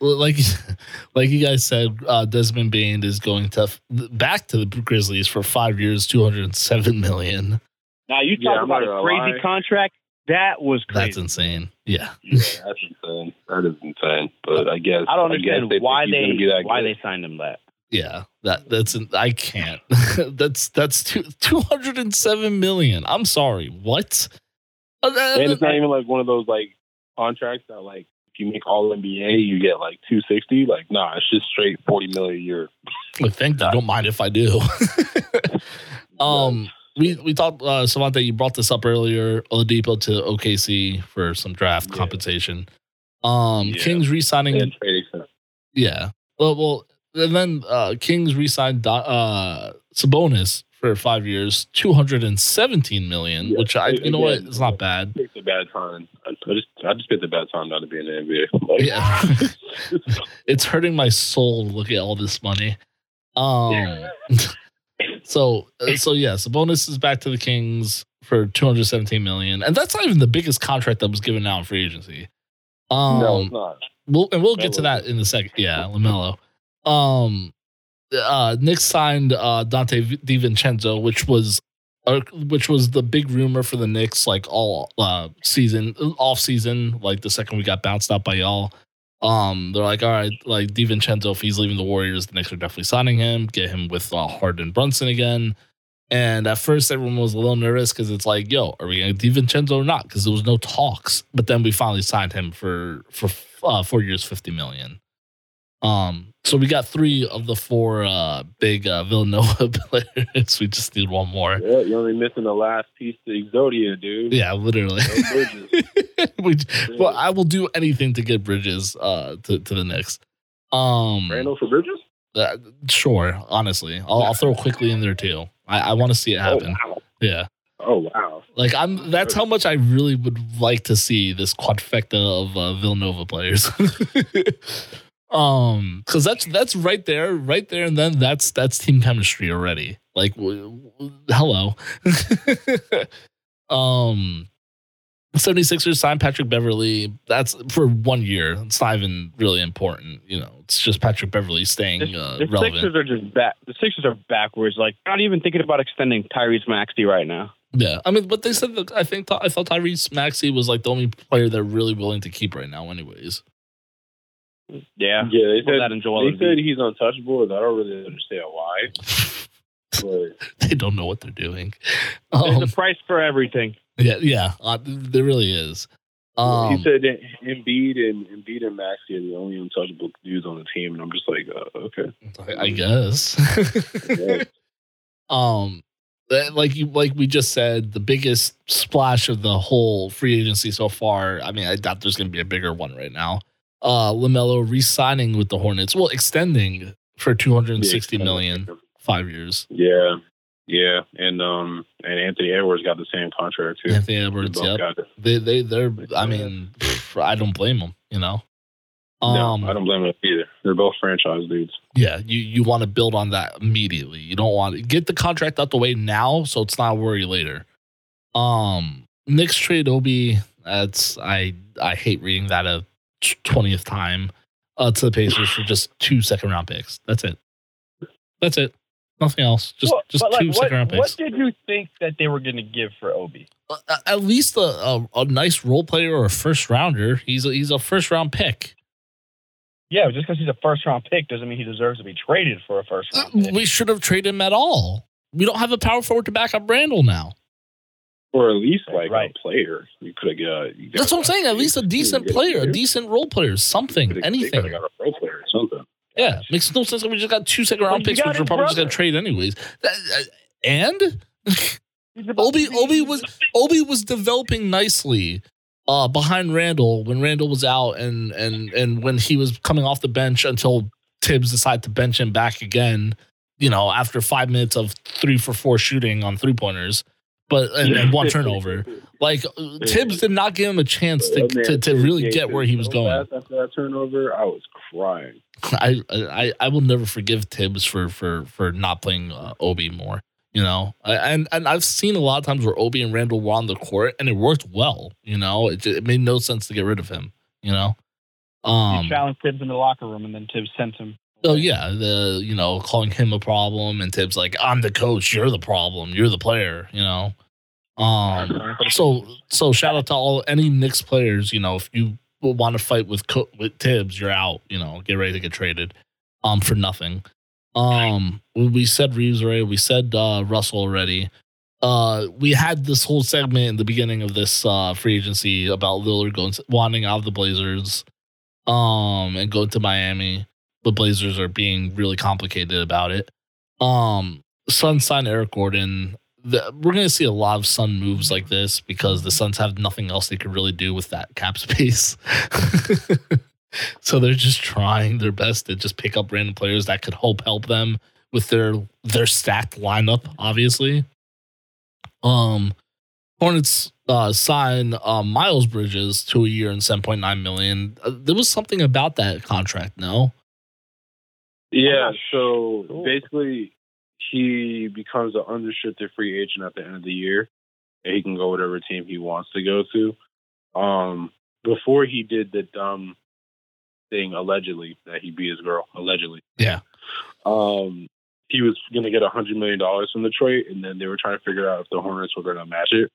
like like you guys said, uh, Desmond Bane is going to back to the Grizzlies for five years, two hundred and seven million. Now you talk I'm about a crazy lie. contract. That was crazy. That's insane. Yeah, Yeah, that's insane. That is insane. But I guess I don't guess understand think why they why good. they signed him that. yeah. That that's an, I can't. that's that's two two hundred and seven million. I'm sorry. What? Uh, And it's not even like one of those like contracts that like if you make all NBA you get like two sixty. Like nah, it's just straight forty million a year. Well, thank you. Don't mind if I do. um, we we talked, uh, Savante. You brought this up earlier. Oladipo to OKC for some draft Yeah. compensation. Um, Yeah. Kings re-signing. And trading sense. Yeah. Well, well, and then uh, Kings re-signed uh, Sabonis for five years, two hundred and seventeen million. Yeah. Which I, you know what, it's not bad. It's a bad time. I just I just picked a bad time not to be in the NBA. Like, Yeah. it's hurting my soul to look at all this money. Um. so uh, so yeah, Sabonis is back to the Kings for two hundred seventeen million, and that's not even the biggest contract that was given out in free agency. Um, no, it's not. We'll and we'll get to that in a second. Yeah, Lamelo. Um, uh, Nick signed uh, Donte DiVincenzo, which was or, which was the big rumor for the Knicks, like all uh, season, off season, like the second we got bounced out by y'all. Um, they're like, all right, like DiVincenzo, if he's leaving the Warriors, the Knicks are definitely signing him, get him with uh, Hart and Brunson again. And at first, everyone was a little nervous because it's like, yo, are we going to DiVincenzo or not? Because there was no talks. But then we finally signed him for for uh, four years, fifty million. Um, so we got three of the four uh, big uh, Villanova players. we just need one more. Yeah, you're only missing the last piece to Exodia, dude. Yeah, literally. We, well, I will do anything to get Bridges uh, to to the Knicks. Um, Randle for Bridges? uh, sure. Honestly, I'll, I'll throw Quickley in there too. I, I want to see it happen. Oh, wow. Yeah. Oh, wow. Like I'm that's how much I really would like to see this quadfecta of uh, Villanova players. um cuz that's that's right there, right there and then that's that's team chemistry already. Like w- w- hello. um 76ers signed Patrick Beverley. That's for one year. It's not even really important, you know. It's just Patrick Beverley staying The, uh, the relevant. Sixers are just back. The Sixers are backwards. Like not even thinking about extending Tyrese Maxey right now. Yeah, I mean, but they said that I think I thought Tyrese Maxey was like the only player they're really willing to keep right now, anyways. Yeah, Yeah, they said, that they said he's untouchable. and I don't really understand why. But they don't know what they're doing. There's Um, a price for everything. yeah, yeah, uh, there really is. Um, he said that Embiid and Embiid and Maxey are the only untouchable dudes on the team, and I'm just like, uh, okay. I, I guess. Yeah. um, like you, like we just said, the biggest splash of the whole free agency so far. I mean, I doubt there's going to be a bigger one right now. Uh, Lamelo re-signing with the Hornets, well, extending for two hundred and sixty million, five years. Yeah, yeah, and um, and Anthony Edwards got the same contract too. Anthony Edwards, both yep. got it. They they they're I mean pff, I don't blame them, you know. Um no, I don't blame them either. They're both franchise dudes. yeah, you you want to build on that immediately. You don't want to get the contract out the way now so it's not a worry later. Um Knicks trade Obi, that's I I hate reading that a twentieth time uh to the Pacers for just two second round picks. That's it. That's it. Nothing else. Just Well, just like, two what, second round picks. what did you think that they were going to give for Obi? Uh, at least a, a, a nice role player or a first rounder. He's a, he's a first round pick. Yeah, just because he's a first round pick doesn't mean he deserves to be traded for a first round pick. We should have traded him at all. We don't have a power forward to back up Randle now. Or at least like Right. a player. You could have got. You That's what I'm saying. At least a decent player, a decent role player, something, They anything. could have got a role player or something. Yeah, makes no sense that we just got two second round But picks, which we're his probably just gonna trade anyways. Uh, and He's Obi Obi was Obi was developing nicely uh, behind Randle when Randle was out and and and when he was coming off the bench until Thibs decided to bench him back again. You know, after five minutes of three for four shooting on three pointers, but and, and one turnover. Like uh, Thibs did not give him a chance to, That man to, to really gave get where he was so going. After that turnover, I was crying. I I I will never forgive Thibs for for for not playing uh, Obi more. You know, and and I've seen a lot of times where Obi and Randle were on the court and it worked well. You know, it, ju- it made no sense to get rid of him. You know, um, he challenged Thibs in the locker room, and then Thibs sent him. Oh yeah, the you know calling him a problem and Thibs like I'm the coach, you're the problem, you're the player. You know, um, so so shout out to all any Knicks players. You know, if you want to fight with Co- with Thibs, you're out. You know, get ready to get traded, um, for nothing. Um, we- we said Reaves already. We said uh, Russell already. Uh, we had this whole segment in the beginning of this uh free agency about Lillard going wanting out of the Blazers, um, and going to Miami. The Blazers are being really complicated about it. Um, Suns signed Eric Gordon the, we're going to see a lot of Sun moves like this because the Suns have nothing else they could really do with that cap space. so they're just trying their best to just pick up random players that could hope help them with their their stacked lineup. Obviously, um, Hornets uh, sign uh, Miles Bridges to a year and seven point nine million. Uh, there was something about that contract, no? Yeah, so cool. basically, he becomes an unrestricted free agent at the end of the year, and he can go whatever team he wants to go to. Um, before he did the dumb thing, allegedly that he beat his girl, allegedly. Yeah. Um, he was going to get a hundred million dollars from Detroit, and then they were trying to figure out if the Hornets were going to match it.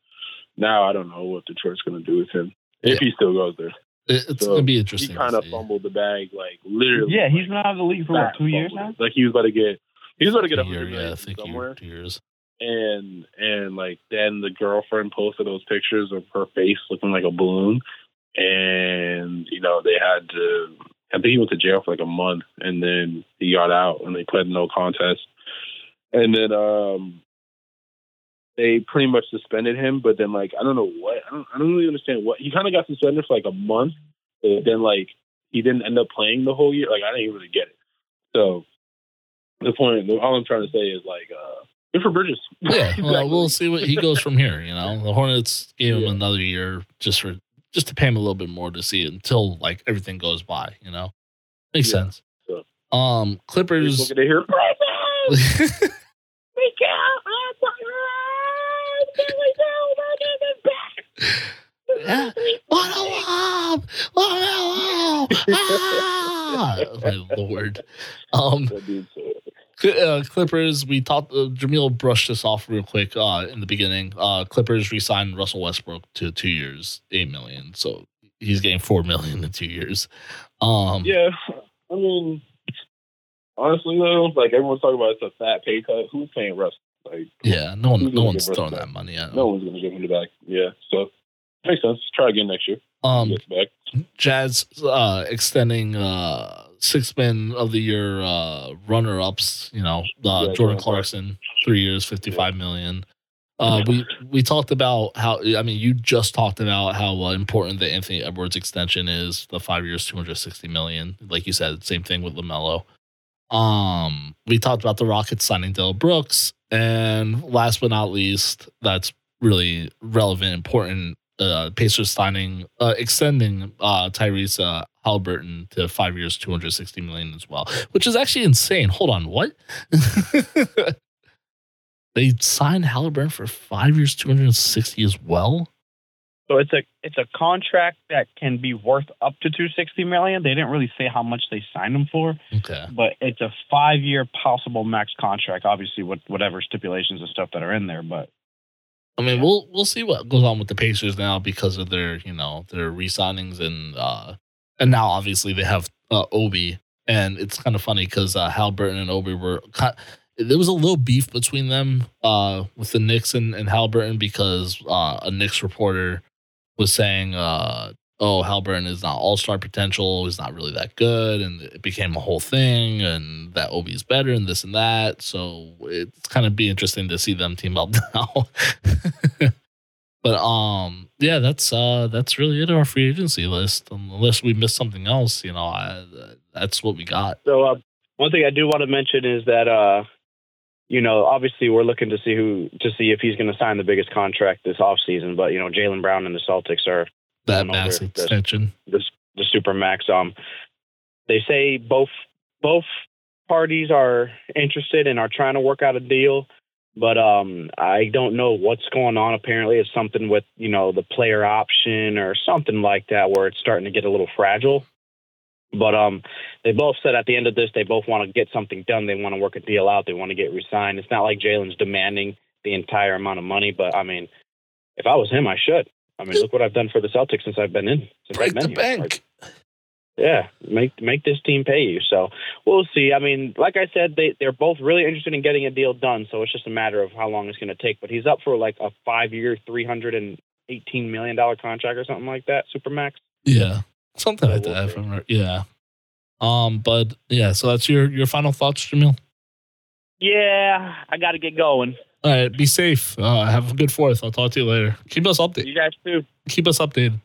Now I don't know what Detroit's going to do with him if he still goes there. It- It's So, gonna be interesting. He kind of fumbled the bag, like literally. Yeah, he's like, been out of the league for what, two years now. Like he was about to get, he was about to get a A year, hundred yeah, I million think somewhere year, two years. and and like then the girlfriend posted those pictures of her face looking like a balloon and you know they had to i think he went to jail for like a month and then he got out and they pled no contest and then um they pretty much suspended him but then like i don't know what i don't, I don't really understand what he kind of got suspended for like a month but then like he didn't end up playing the whole year like i didn't even really get it so the point all i'm trying to say is like uh good for bridges Yeah, well, we'll see what he goes from here. You know, the Hornets gave him Yeah. another year just for just to pay him a little bit more to see it until like everything goes by. You know, makes Yeah, sense. so. Um, Clippers. Looking to hear Yeah. What a lob! What a lob! Ah! My lord. Um, uh, Clippers. We talked. Uh, Jamil brushed this off real quick uh, in the beginning. Uh, Clippers re-signed Russell Westbrook to two years, eight million. So he's getting four million in two years. Um, Yeah, I mean, honestly though, like everyone's talking about, it's a fat pay cut. Who's paying Russ? Like, yeah. No one. No one's throwing that money at him. no one's gonna give him the back. Yeah, so makes sense. Try again next year. Um. Jazz uh, extending uh, six men of the year uh, runner ups. You know, uh, Yeah, Jordan Clarkson, three years, fifty five million. Uh, we we talked about how I mean you just talked about how uh, important the Anthony Edwards extension is the five years two hundred sixty million like you said same thing with Lamelo. Um, we talked about the Rockets signing Dale Brooks, and last but not least, that's really relevant, important. Uh, Pacers signing, uh, extending uh, Tyrese uh, Haliburton to five years, two hundred sixty million as well, which is actually insane. Hold on, what? they signed Haliburton for five years, two hundred sixty as well. So it's a it's a contract that can be worth up to two sixty million. They didn't really say how much they signed him for, Okay, but it's a five year possible max contract. Obviously, with whatever stipulations and stuff that are in there. But I mean, we'll we'll see what goes on with the Pacers now because of their you know their re-signings and uh and now obviously they have uh, Obi and it's kind of funny because uh, Haliburton and Obi were kind. There was a little beef between them uh with the Knicks and, and Haliburton because uh, a Knicks reporter was saying uh oh Haliburton is not all star potential he's not really that good and it became a whole thing and that Obi is better and this and that so it's kind of be interesting to see them team up now. but um yeah that's uh that's really it our free agency list unless we missed something else you know I, that's what we got. so uh, one thing I do want to mention is that uh, you know, obviously we're looking to see who to see if he's going to sign the biggest contract this offseason. But you know, Jaylen Brown and the Celtics are That mass over the- extension. the the super max. Um, they say both both parties are interested and are trying to work out a deal, but um, I don't know what's going on. Apparently, it's something with you know the player option or something like that where it's starting to get a little fragile. But um, they both said at the end of this, they both want to get something done. They want to work a deal out. They want to get re-signed. It's not like Jaylen's demanding the entire amount of money, but I mean, if I was him, I should. I mean, look what I've done for the Celtics since I've been in. Since Break I've been the here. bank. Yeah, make make this team pay you. So we'll see. I mean, like I said, they they're both really interested in getting a deal done. So it's just a matter of how long it's going to take. But he's up for like a five year, three hundred and eighteen million dollar contract or something like that, supermax. Yeah, something like that. see. From yeah. Um, but yeah, so that's your your final thoughts, Jamil. Yeah, I got to get going. All right, be safe. Uh, have a good fourth. I'll talk to you later. Keep us updated. You guys too. Keep us updated.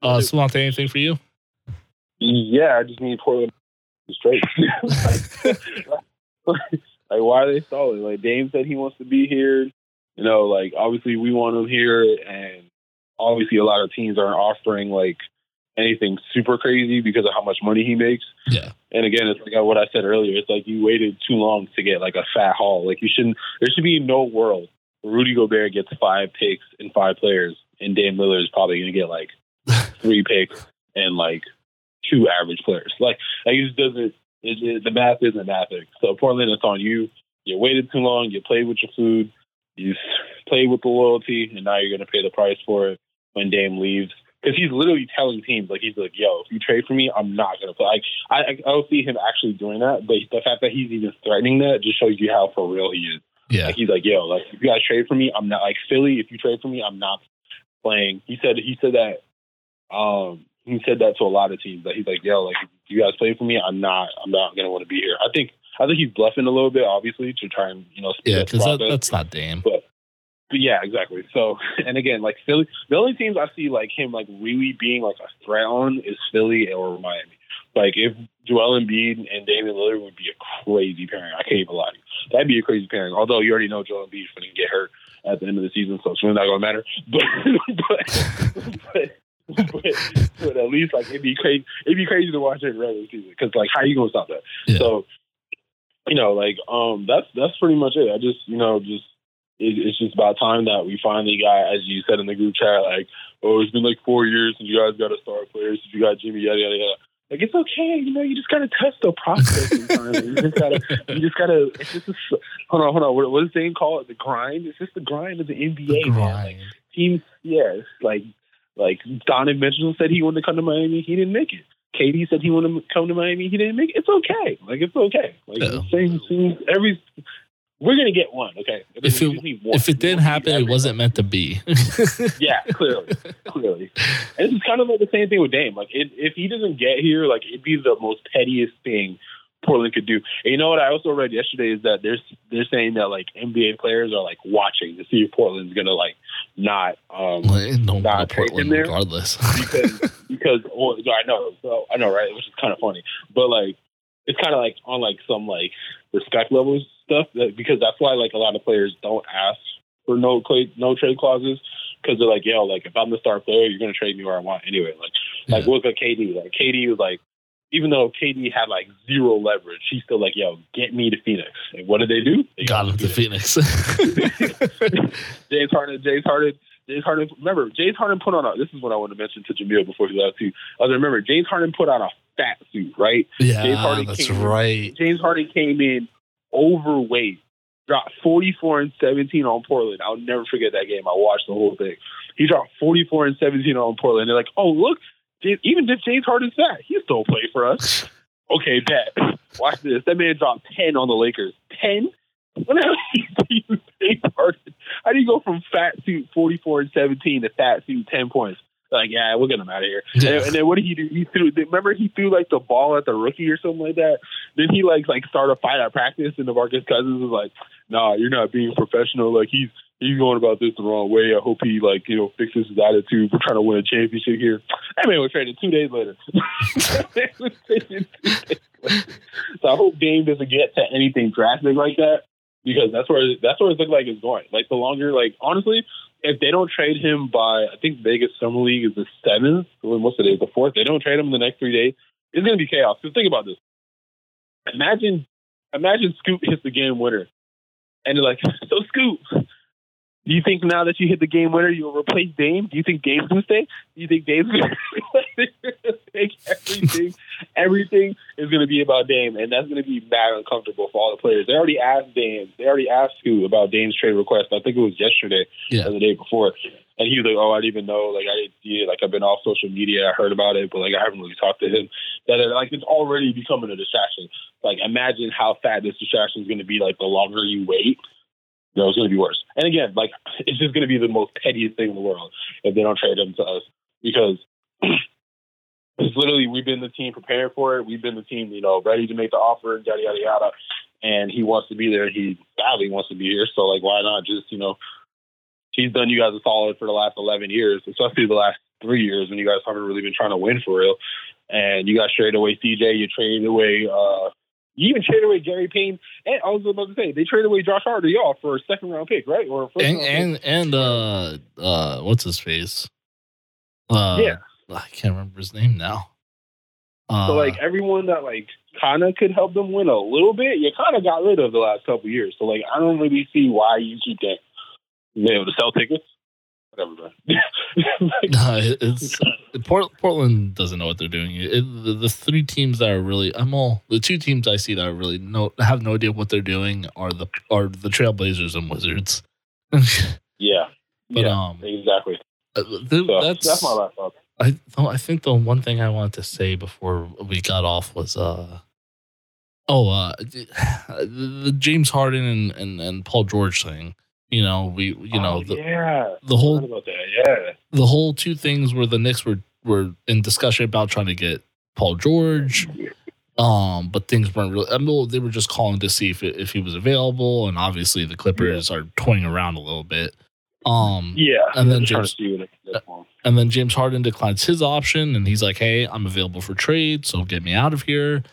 Uh, Savante, anything for you? Yeah, I just need Portland straight. like, like, why are they stalling? Like Dame said he wants to be here. You know, like obviously we want him here, and obviously a lot of teams aren't offering like anything super crazy because of how much money he makes. Yeah. And again, it's like what I said earlier. It's like you waited too long to get like a fat haul. Like you shouldn't. There should be no world Rudy Gobert gets five picks and five players, and Dame Lillard is probably going to get like three picks and like two average players. Like, like it just doesn't. It, it, the math isn't mathing. So Portland, it's on you. you waited too long, you played with your food, you played with the loyalty, and now you're going to pay the price for it when Dame leaves. Because he's literally telling teams, like, he's like, yo, if you trade for me, I'm not to play. Like, I, I don't see him actually doing that, but the fact that he's even threatening that just shows you how for real he is. Yeah. Like, he's like, yo, like, if you guys trade for me, I'm not, like, Philly, if you trade for me, I'm not playing. He said, he said that, um, he said that to a lot of teams that he's like, yo, like, if you guys play for me, I'm not, I'm not to want to be here. I think, I think he's bluffing a little bit, obviously, to try and, you know, speed Yeah, up the because that, that's not Dame. But, but yeah, exactly. So, and again, like Philly, the only teams I see like him like really being like a threat on is Philly or Miami. Like if Joel Embiid and Damian Lillard would be a crazy pairing. I can't even lie to you. That'd be a crazy pairing. Although you already know Joel Embiid's going to get hurt at the end of the season, so it's really not going to matter. But, but, but, but, but at least like it'd be crazy. It'd be crazy to watch it regular season because like how you going to stop that? Yeah. So, you know, like um, that's that's pretty much it. I just you know just it's just about time that we finally got, as you said in the group chat, like, oh, it's been like four years since you guys got a star player, since you got Jimmy, yada yada yada. Like it's okay, you know. You just gotta test the process. you just gotta, you just gotta. It's just a, hold on, hold on. What, what does Dane call it? The grind. It's just the grind of the NBA, man. Like teams, yes. Like, like Donovan Mitchell said he wanted to come to Miami, he didn't make it. KD said he wanted to come to Miami, he didn't make it. It's okay. Like it's okay. Like the same, same every. We're gonna get one, okay? If it-. If it didn't happen, it wasn't meant to be. Yeah, clearly, clearly. And this is kind of like the same thing with Dame. Like, it, if he doesn't get here, like it'd be the most pettiest thing Portland could do. And you know what I also read yesterday is that they're they're saying that like NBA players are like watching to see if Portland's gonna like not um no, Nah, no Portland, there. regardless. because because well, I know so I know right, which is kind of funny, but like it's kind of like on like some like respect levels stuff that, because that's why like a lot of players don't ask for no no trade clauses because they're like yo like if I'm the star player you're gonna trade me where I want anyway like like Yeah. look at KD like KD was like even though KD had like zero leverage he's still like yo get me to Phoenix and what did they do they Got him to Phoenix. Phoenix. James Harden, James Harden, James Harden. Remember, James Harden put on a. This is what I want to mention to Jamil before he left too. I remember James Harden put on a fat suit, right? James yeah, Harden that's came right. James Harden came in overweight, dropped forty four and seventeen on Portland. I'll never forget that game. I watched the whole thing. He dropped forty four and seventeen on Portland. They're like, oh look, even if James Harden's fat, he still play for us. Okay, bet. Watch this. That man dropped ten on the Lakers. Ten. What the hell do you James Harden? How do you go from fat suit 44 and 17 to fat suit 10 points? Like, yeah, we'll get him out of here. Yeah. And, and then what did he do? He threw. Remember, he threw like the ball at the rookie or something like that. Then he like like started a fight at practice, and DeMarcus Cousins was like, "Nah, you're not being professional. Like he's he's going about this the wrong way. I hope he like you know fixes his attitude. We're trying to win a championship here." That man was traded two days later. That man was traded two days later. So I hope Dame doesn't get to anything drastic like that because that's where that's where it looks like it's going. Like the longer, like honestly, if they don't trade him by, I think Vegas Summer League is the seventh. Or what's the day? The fourth. They don't trade him in the next three days. It's going to be chaos. Because think about this. Imagine, imagine Scoot hits the game winner, and they're like, "So Scoot, do you think now that you hit the game winner, you'll replace Dame? Do you think Dame's to stay? Do you think Dame's going to take everything? Everything is going to be about Dame, and that's going to be mad uncomfortable for all the players. They already asked Dame. They already asked Scoot about Dame's trade request. I think it was yesterday Yeah. or the day before. And he was like, "Oh, I didn't even know. Like, I didn't see it. Like, I've been off social media. I heard about it, but like, I haven't really talked to him. That like, it's already becoming a distraction. Like, imagine how fat this distraction is going to be. Like, the longer you wait, you know, it's going to be worse. And again, like, it's just going to be the most pettiest thing in the world if they don't trade him to us because it's literally we've been the team preparing for it. We've been the team, you know, ready to make the offer, yada yada yada. And he wants to be there. He badly wants to be here. So like, why not just you know? He's done you guys a solid for the last eleven years, especially the last three years when you guys haven't really been trying to win for real. And you guys traded away CJ. You traded away. uh you even traded away Gary Payton, and I was about to say they traded away Josh Hart to y'all for a second round pick, right? Or a first And and and uh uh what's his face? Uh Yeah. I can't remember his name now. Uh, So like everyone that like kind of could help them win a little bit, you kind of got rid of the last couple years. So like I don't really see why you keep that. Able to sell tickets. Whatever. Like, No, it's Port, Portland doesn't know what they're doing. It, the, the three teams that are really, I'm all the two teams I see that are really no have no idea what they're doing are the are the Trailblazers and Wizards. yeah, But yeah, um, exactly. uh, th- So that's that's my last thought. I I think the one thing I wanted to say before we got off was uh oh uh the, the James Harden and, and and Paul George thing. You know we you know Oh, the, yeah, the whole about that. Yeah, the whole two things where the Knicks were were in discussion about trying to get Paul George, um, but things weren't really. I mean, they were just calling to see if it, if he was available, and obviously the Clippers are toying around a little bit. Um, yeah. And then I'm trying to James- see what it can get for him. and then James Harden declines his option, and he's like, "Hey, I'm available for trade, so get me out of here."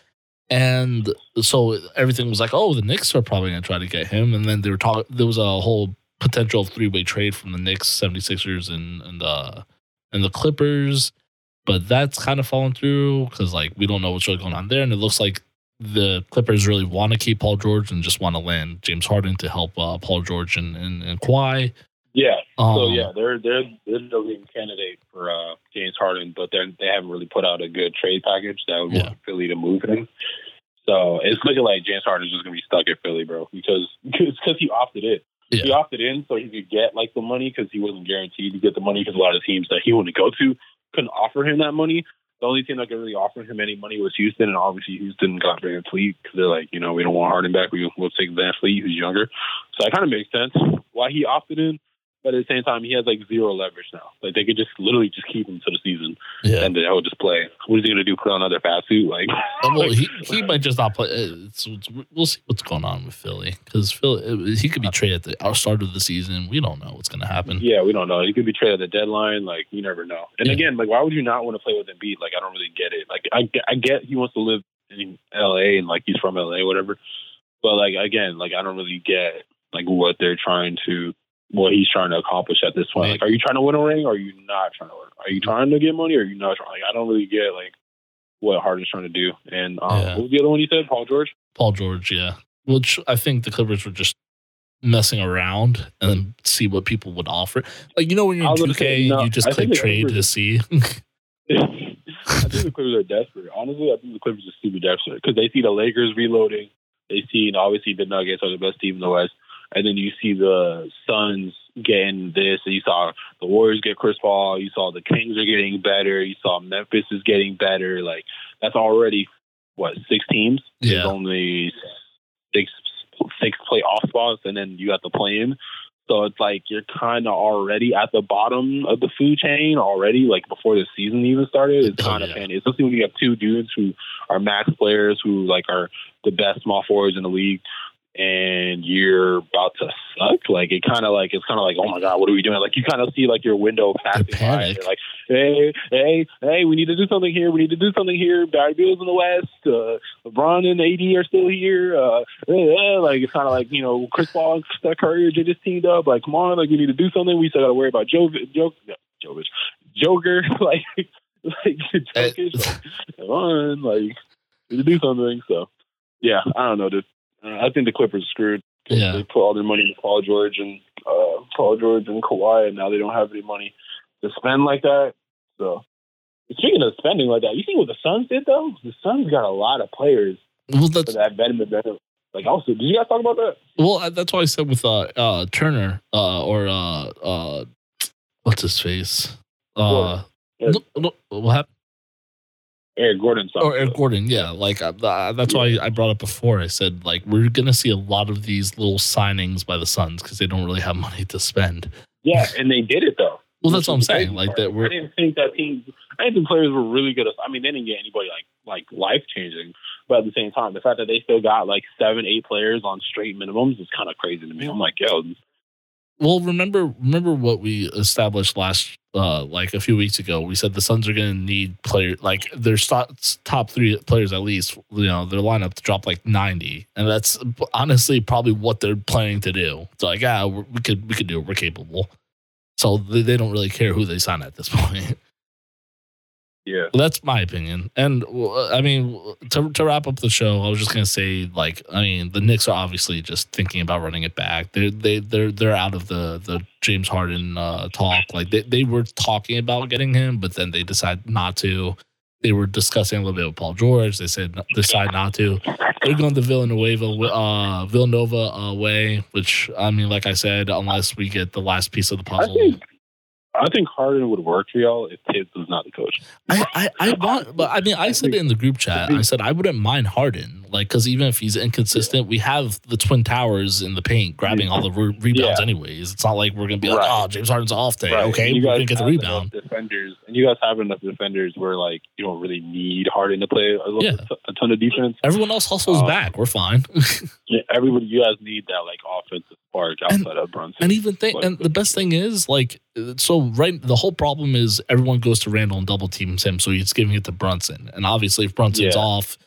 And so everything was like, "Oh, the Knicks are probably going to try to get him." And then they were talking. There was a whole potential three way trade from the Knicks, 76ers, and and the and the Clippers, but that's kind of fallen through because like we don't know what's really going on there, and it looks like the Clippers really want to keep Paul George and just want to land James Harden to help uh, Paul George and and, and Kawhi. Yeah. Um, So yeah, they're they're they're the leading candidate for uh, James Harden, but they they haven't really put out a good trade package that would Yeah. want Philly to move him. So it's looking like James Harden is just gonna be stuck at Philly, bro, because because he opted in. He opted in so he could get like the money because he wasn't guaranteed to get the money because a lot of teams that he wanted to go to couldn't offer him that money. The only team that could really offer him any money was Houston, and obviously Houston got VanVleet because they're like, you know, we don't want Harden back. We, we'll take VanVleet, who's younger. So that kind of makes sense why he opted in. But at the same time, he has like zero leverage now. Like they could just literally just keep him to the season, yeah. and then he'll just play. What is he gonna do? Put on another fast suit? Like, Uh, well, he, he might just not play. It's, it's, we'll see what's going on with Philly because Philly he could be traded at the start of the season. We don't know what's going to happen. yeah, we don't know. He could be traded at the deadline. Like, you never know. And Yeah. again, like, why would you not want to play with Embiid? Like, I don't really get it. Like, I I get he wants to live in L.A. and like he's from L.A. whatever. But like again, like I don't really get like what they're trying to, what he's trying to accomplish at this point. Right. Like, are you trying to win a ring? or Are you not trying to win? Are you trying to get money? or Are you not trying? Like, I don't really get like what Harden's trying to do. And um, Yeah. what was the other one you said? Paul George. Paul George, yeah. Which I think the Clippers were just messing around and see what people would offer. Like you know when you're in 2K, say, no, you just I click trade Clippers- to see. I think the Clippers are desperate. Honestly, I think the Clippers are super desperate because they see the Lakers reloading. They see, and obviously, the Nuggets are the best team in the West. And then you see the Suns getting this. And you saw the Warriors get Chris Paul. You saw the Kings are getting better. You saw Memphis is getting better. Like that's already what six teams. There's yeah, only six six playoff spots, and then you got the play in. So it's like you're kind of already at the bottom of the food chain already, like before the season even started. It's Oh, kind of yeah. panty, especially when you have two dudes who are max players who like are the best small forwards in the league, and you're about to suck. Like it kind of like it's kind of like oh my god, what are we doing? Like you kind of see like your window passing by. And you're like hey, hey, hey, we need to do something here. We need to do something here. Barry Bills in the West. Uh, LeBron and AD are still here. Uh, eh, eh, like it's kind of like you know Chris Paul Steph Curry are just teamed up. Like come on, like we need to do something. We still got to worry about Joe, Joe, Joker. like like Jokic. Like, come on, like we need to do something. So yeah, I don't know, dude. Uh, I think the Clippers are screwed. Yeah. They put all their money into Paul George and uh, Paul George and Kawhi, and now they don't have any money to spend like that. So, speaking of spending like that, you see what the Suns did though? The Suns got a lot of players well for that veteran. veteran. Like, also, did you guys talk about that? well that's why I said with uh, uh Turner uh or uh uh what's his face uh Gordon. no, no, what happened? Eric Gordon. Or Eric Gordon, yeah. Like uh, uh, that's why I brought up before. I said like we're gonna see a lot of these little signings by the Suns because they don't really have money to spend. Yeah, and they did it though. Well, that's what I'm Which is the saying. Like part. that, we're I didn't think that teams. I didn't think players were really good. At, I mean, they didn't get anybody like like life changing, but at the same time, the fact that they still got like seven, eight players on straight minimums is kind of crazy to me. I'm like, yo, well. Remember, remember what we established last, uh, like a few weeks ago. We said the Suns are gonna need player like their top three players at least. You know, their lineup to drop like 90, and that's honestly probably what they're planning to do. It's like, ah, we could we could do it. We're capable. So they, they don't really care who they sign at this point. Yeah. That's my opinion. And uh, I mean, to, to wrap up the show, I was just gonna say, like, I mean, the Knicks are obviously just thinking about running it back. They're they they're they're out of the the James Harden uh, talk. Like they they were talking about getting him, but then they decided not to. They were discussing a little bit with Paul George. They said decide not to. They're going the Villanova uh, Villanova uh, way, which I mean, like I said, unless we get the last piece of the puzzle. think I think Harden would work for y'all if Thibs was not the coach. I, I, I want, but I mean, I said it in the group chat. I said I wouldn't mind Harden, like, because even if he's inconsistent, we have the twin towers in the paint grabbing all the re- rebounds, Yeah. anyways. It's not like we're gonna be like, Right. oh, James Harden's off day. Right. Okay, And you we're guys gonna get the rebound. defenders, and you guys have enough defenders where like you don't really need Harden to play a, Yeah. a ton of defense. Everyone else hustles Um, back. We're fine. Yeah, everybody, you guys need that like offensive spark outside of Brunson. and even think, Like, and the best thing is, like, so right, the whole problem is everyone goes to Randle and double teams him, so he's giving it to Brunson. And obviously, if Brunson's Yeah. off,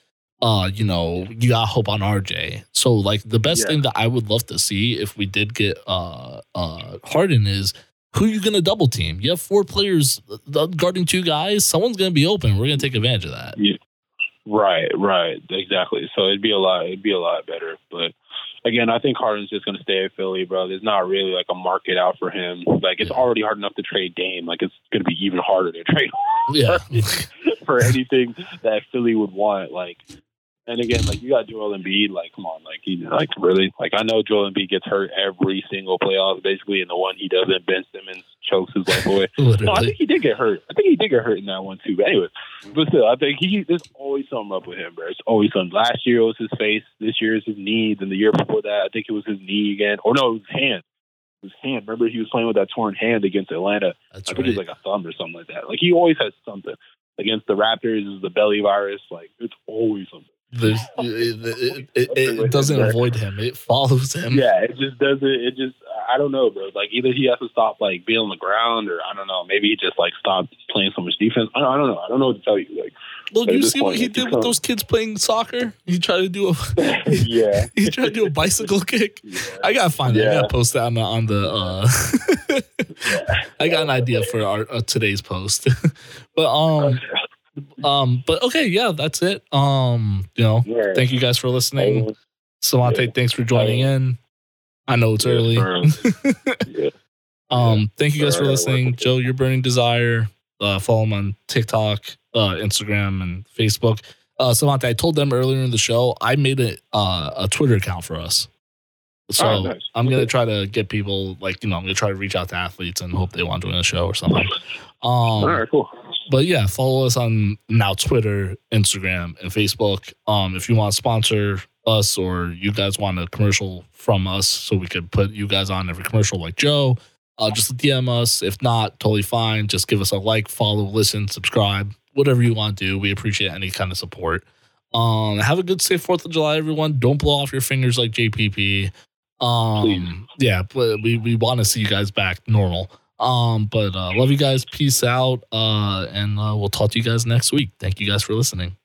uh, you know, you got hope on RJ. So, like, the best Yeah. thing that I would love to see if we did get uh uh Harden is who you gonna double team? You have four players guarding two guys. Someone's gonna be open. We're gonna take advantage of that. Yeah. Right, right, exactly. So it'd be a lot. It'd be a lot better. But again, I think Harden's just going to stay at Philly, bro. There's not really like a market out for him. Like it's already hard enough to trade Dame. Like it's going to be even harder to trade Yeah, for anything that Philly would want. Like, and again, like you got Joel Embiid. Like, come on, like he, like really, like I know Joel Embiid gets hurt every single playoff, basically, and the one he doesn't, Ben Simmons chokes his life away. No, I think he did get hurt. I think he did get hurt in that one too. But anyway, but still, I think he there's always something up with him, bro. It's always something. Last year it was his face. This year is his knee, and the year before that, I think it was his knee again. Or no, it was his hand. It was his hand. Remember, he was playing with that torn hand against Atlanta. That's I think it was like a thumb or something like that. Like he always has something. Against the Raptors, is the belly virus. Like it's always something. There's, it, it, it, it doesn't avoid him. It follows him. Yeah, it just doesn't. It just I don't know, bro. Like either he has to stop like being on the ground, or I don't know. Maybe he just like stopped playing so much defense. I don't, I don't know. I don't know what to tell you. Like Look, At you see what he did with those kids playing soccer? He tried to do a yeah, he tried to do a bicycle kick. yeah. I gotta find that. I gotta post that on the on the. Uh, I got an idea for our uh, today's post, but um um but okay yeah that's it um you know Yeah. thank you guys for listening. Savante, thanks for joining in. I know it's Yeah, early. yeah. Um, thank you guys for listening. Joe, your burning desire. Uh, follow him on TikTok, uh, Instagram, and Facebook. Uh, I told them earlier in the show I made a uh, a Twitter account for us. So Oh, nice. I'm gonna try to get people like you know I'm gonna try to reach out to athletes and hope they want to join the show or something. Um, All right, cool. But yeah, follow us on now Twitter, Instagram, and Facebook. Um, if you want to sponsor us or you guys want a commercial from us, so we could put you guys on every commercial like Joe, uh, just DM us. If not, totally fine. Just give us a like, follow, listen, subscribe, whatever you want to do. We appreciate any kind of support. Um, have a good safe Fourth of July, everyone. Don't blow off your fingers like JPP. Um, Please. yeah, but we we want to see you guys back normal. Um, but uh, love you guys. Peace out. Uh, and uh, we'll talk to you guys next week. Thank you guys for listening.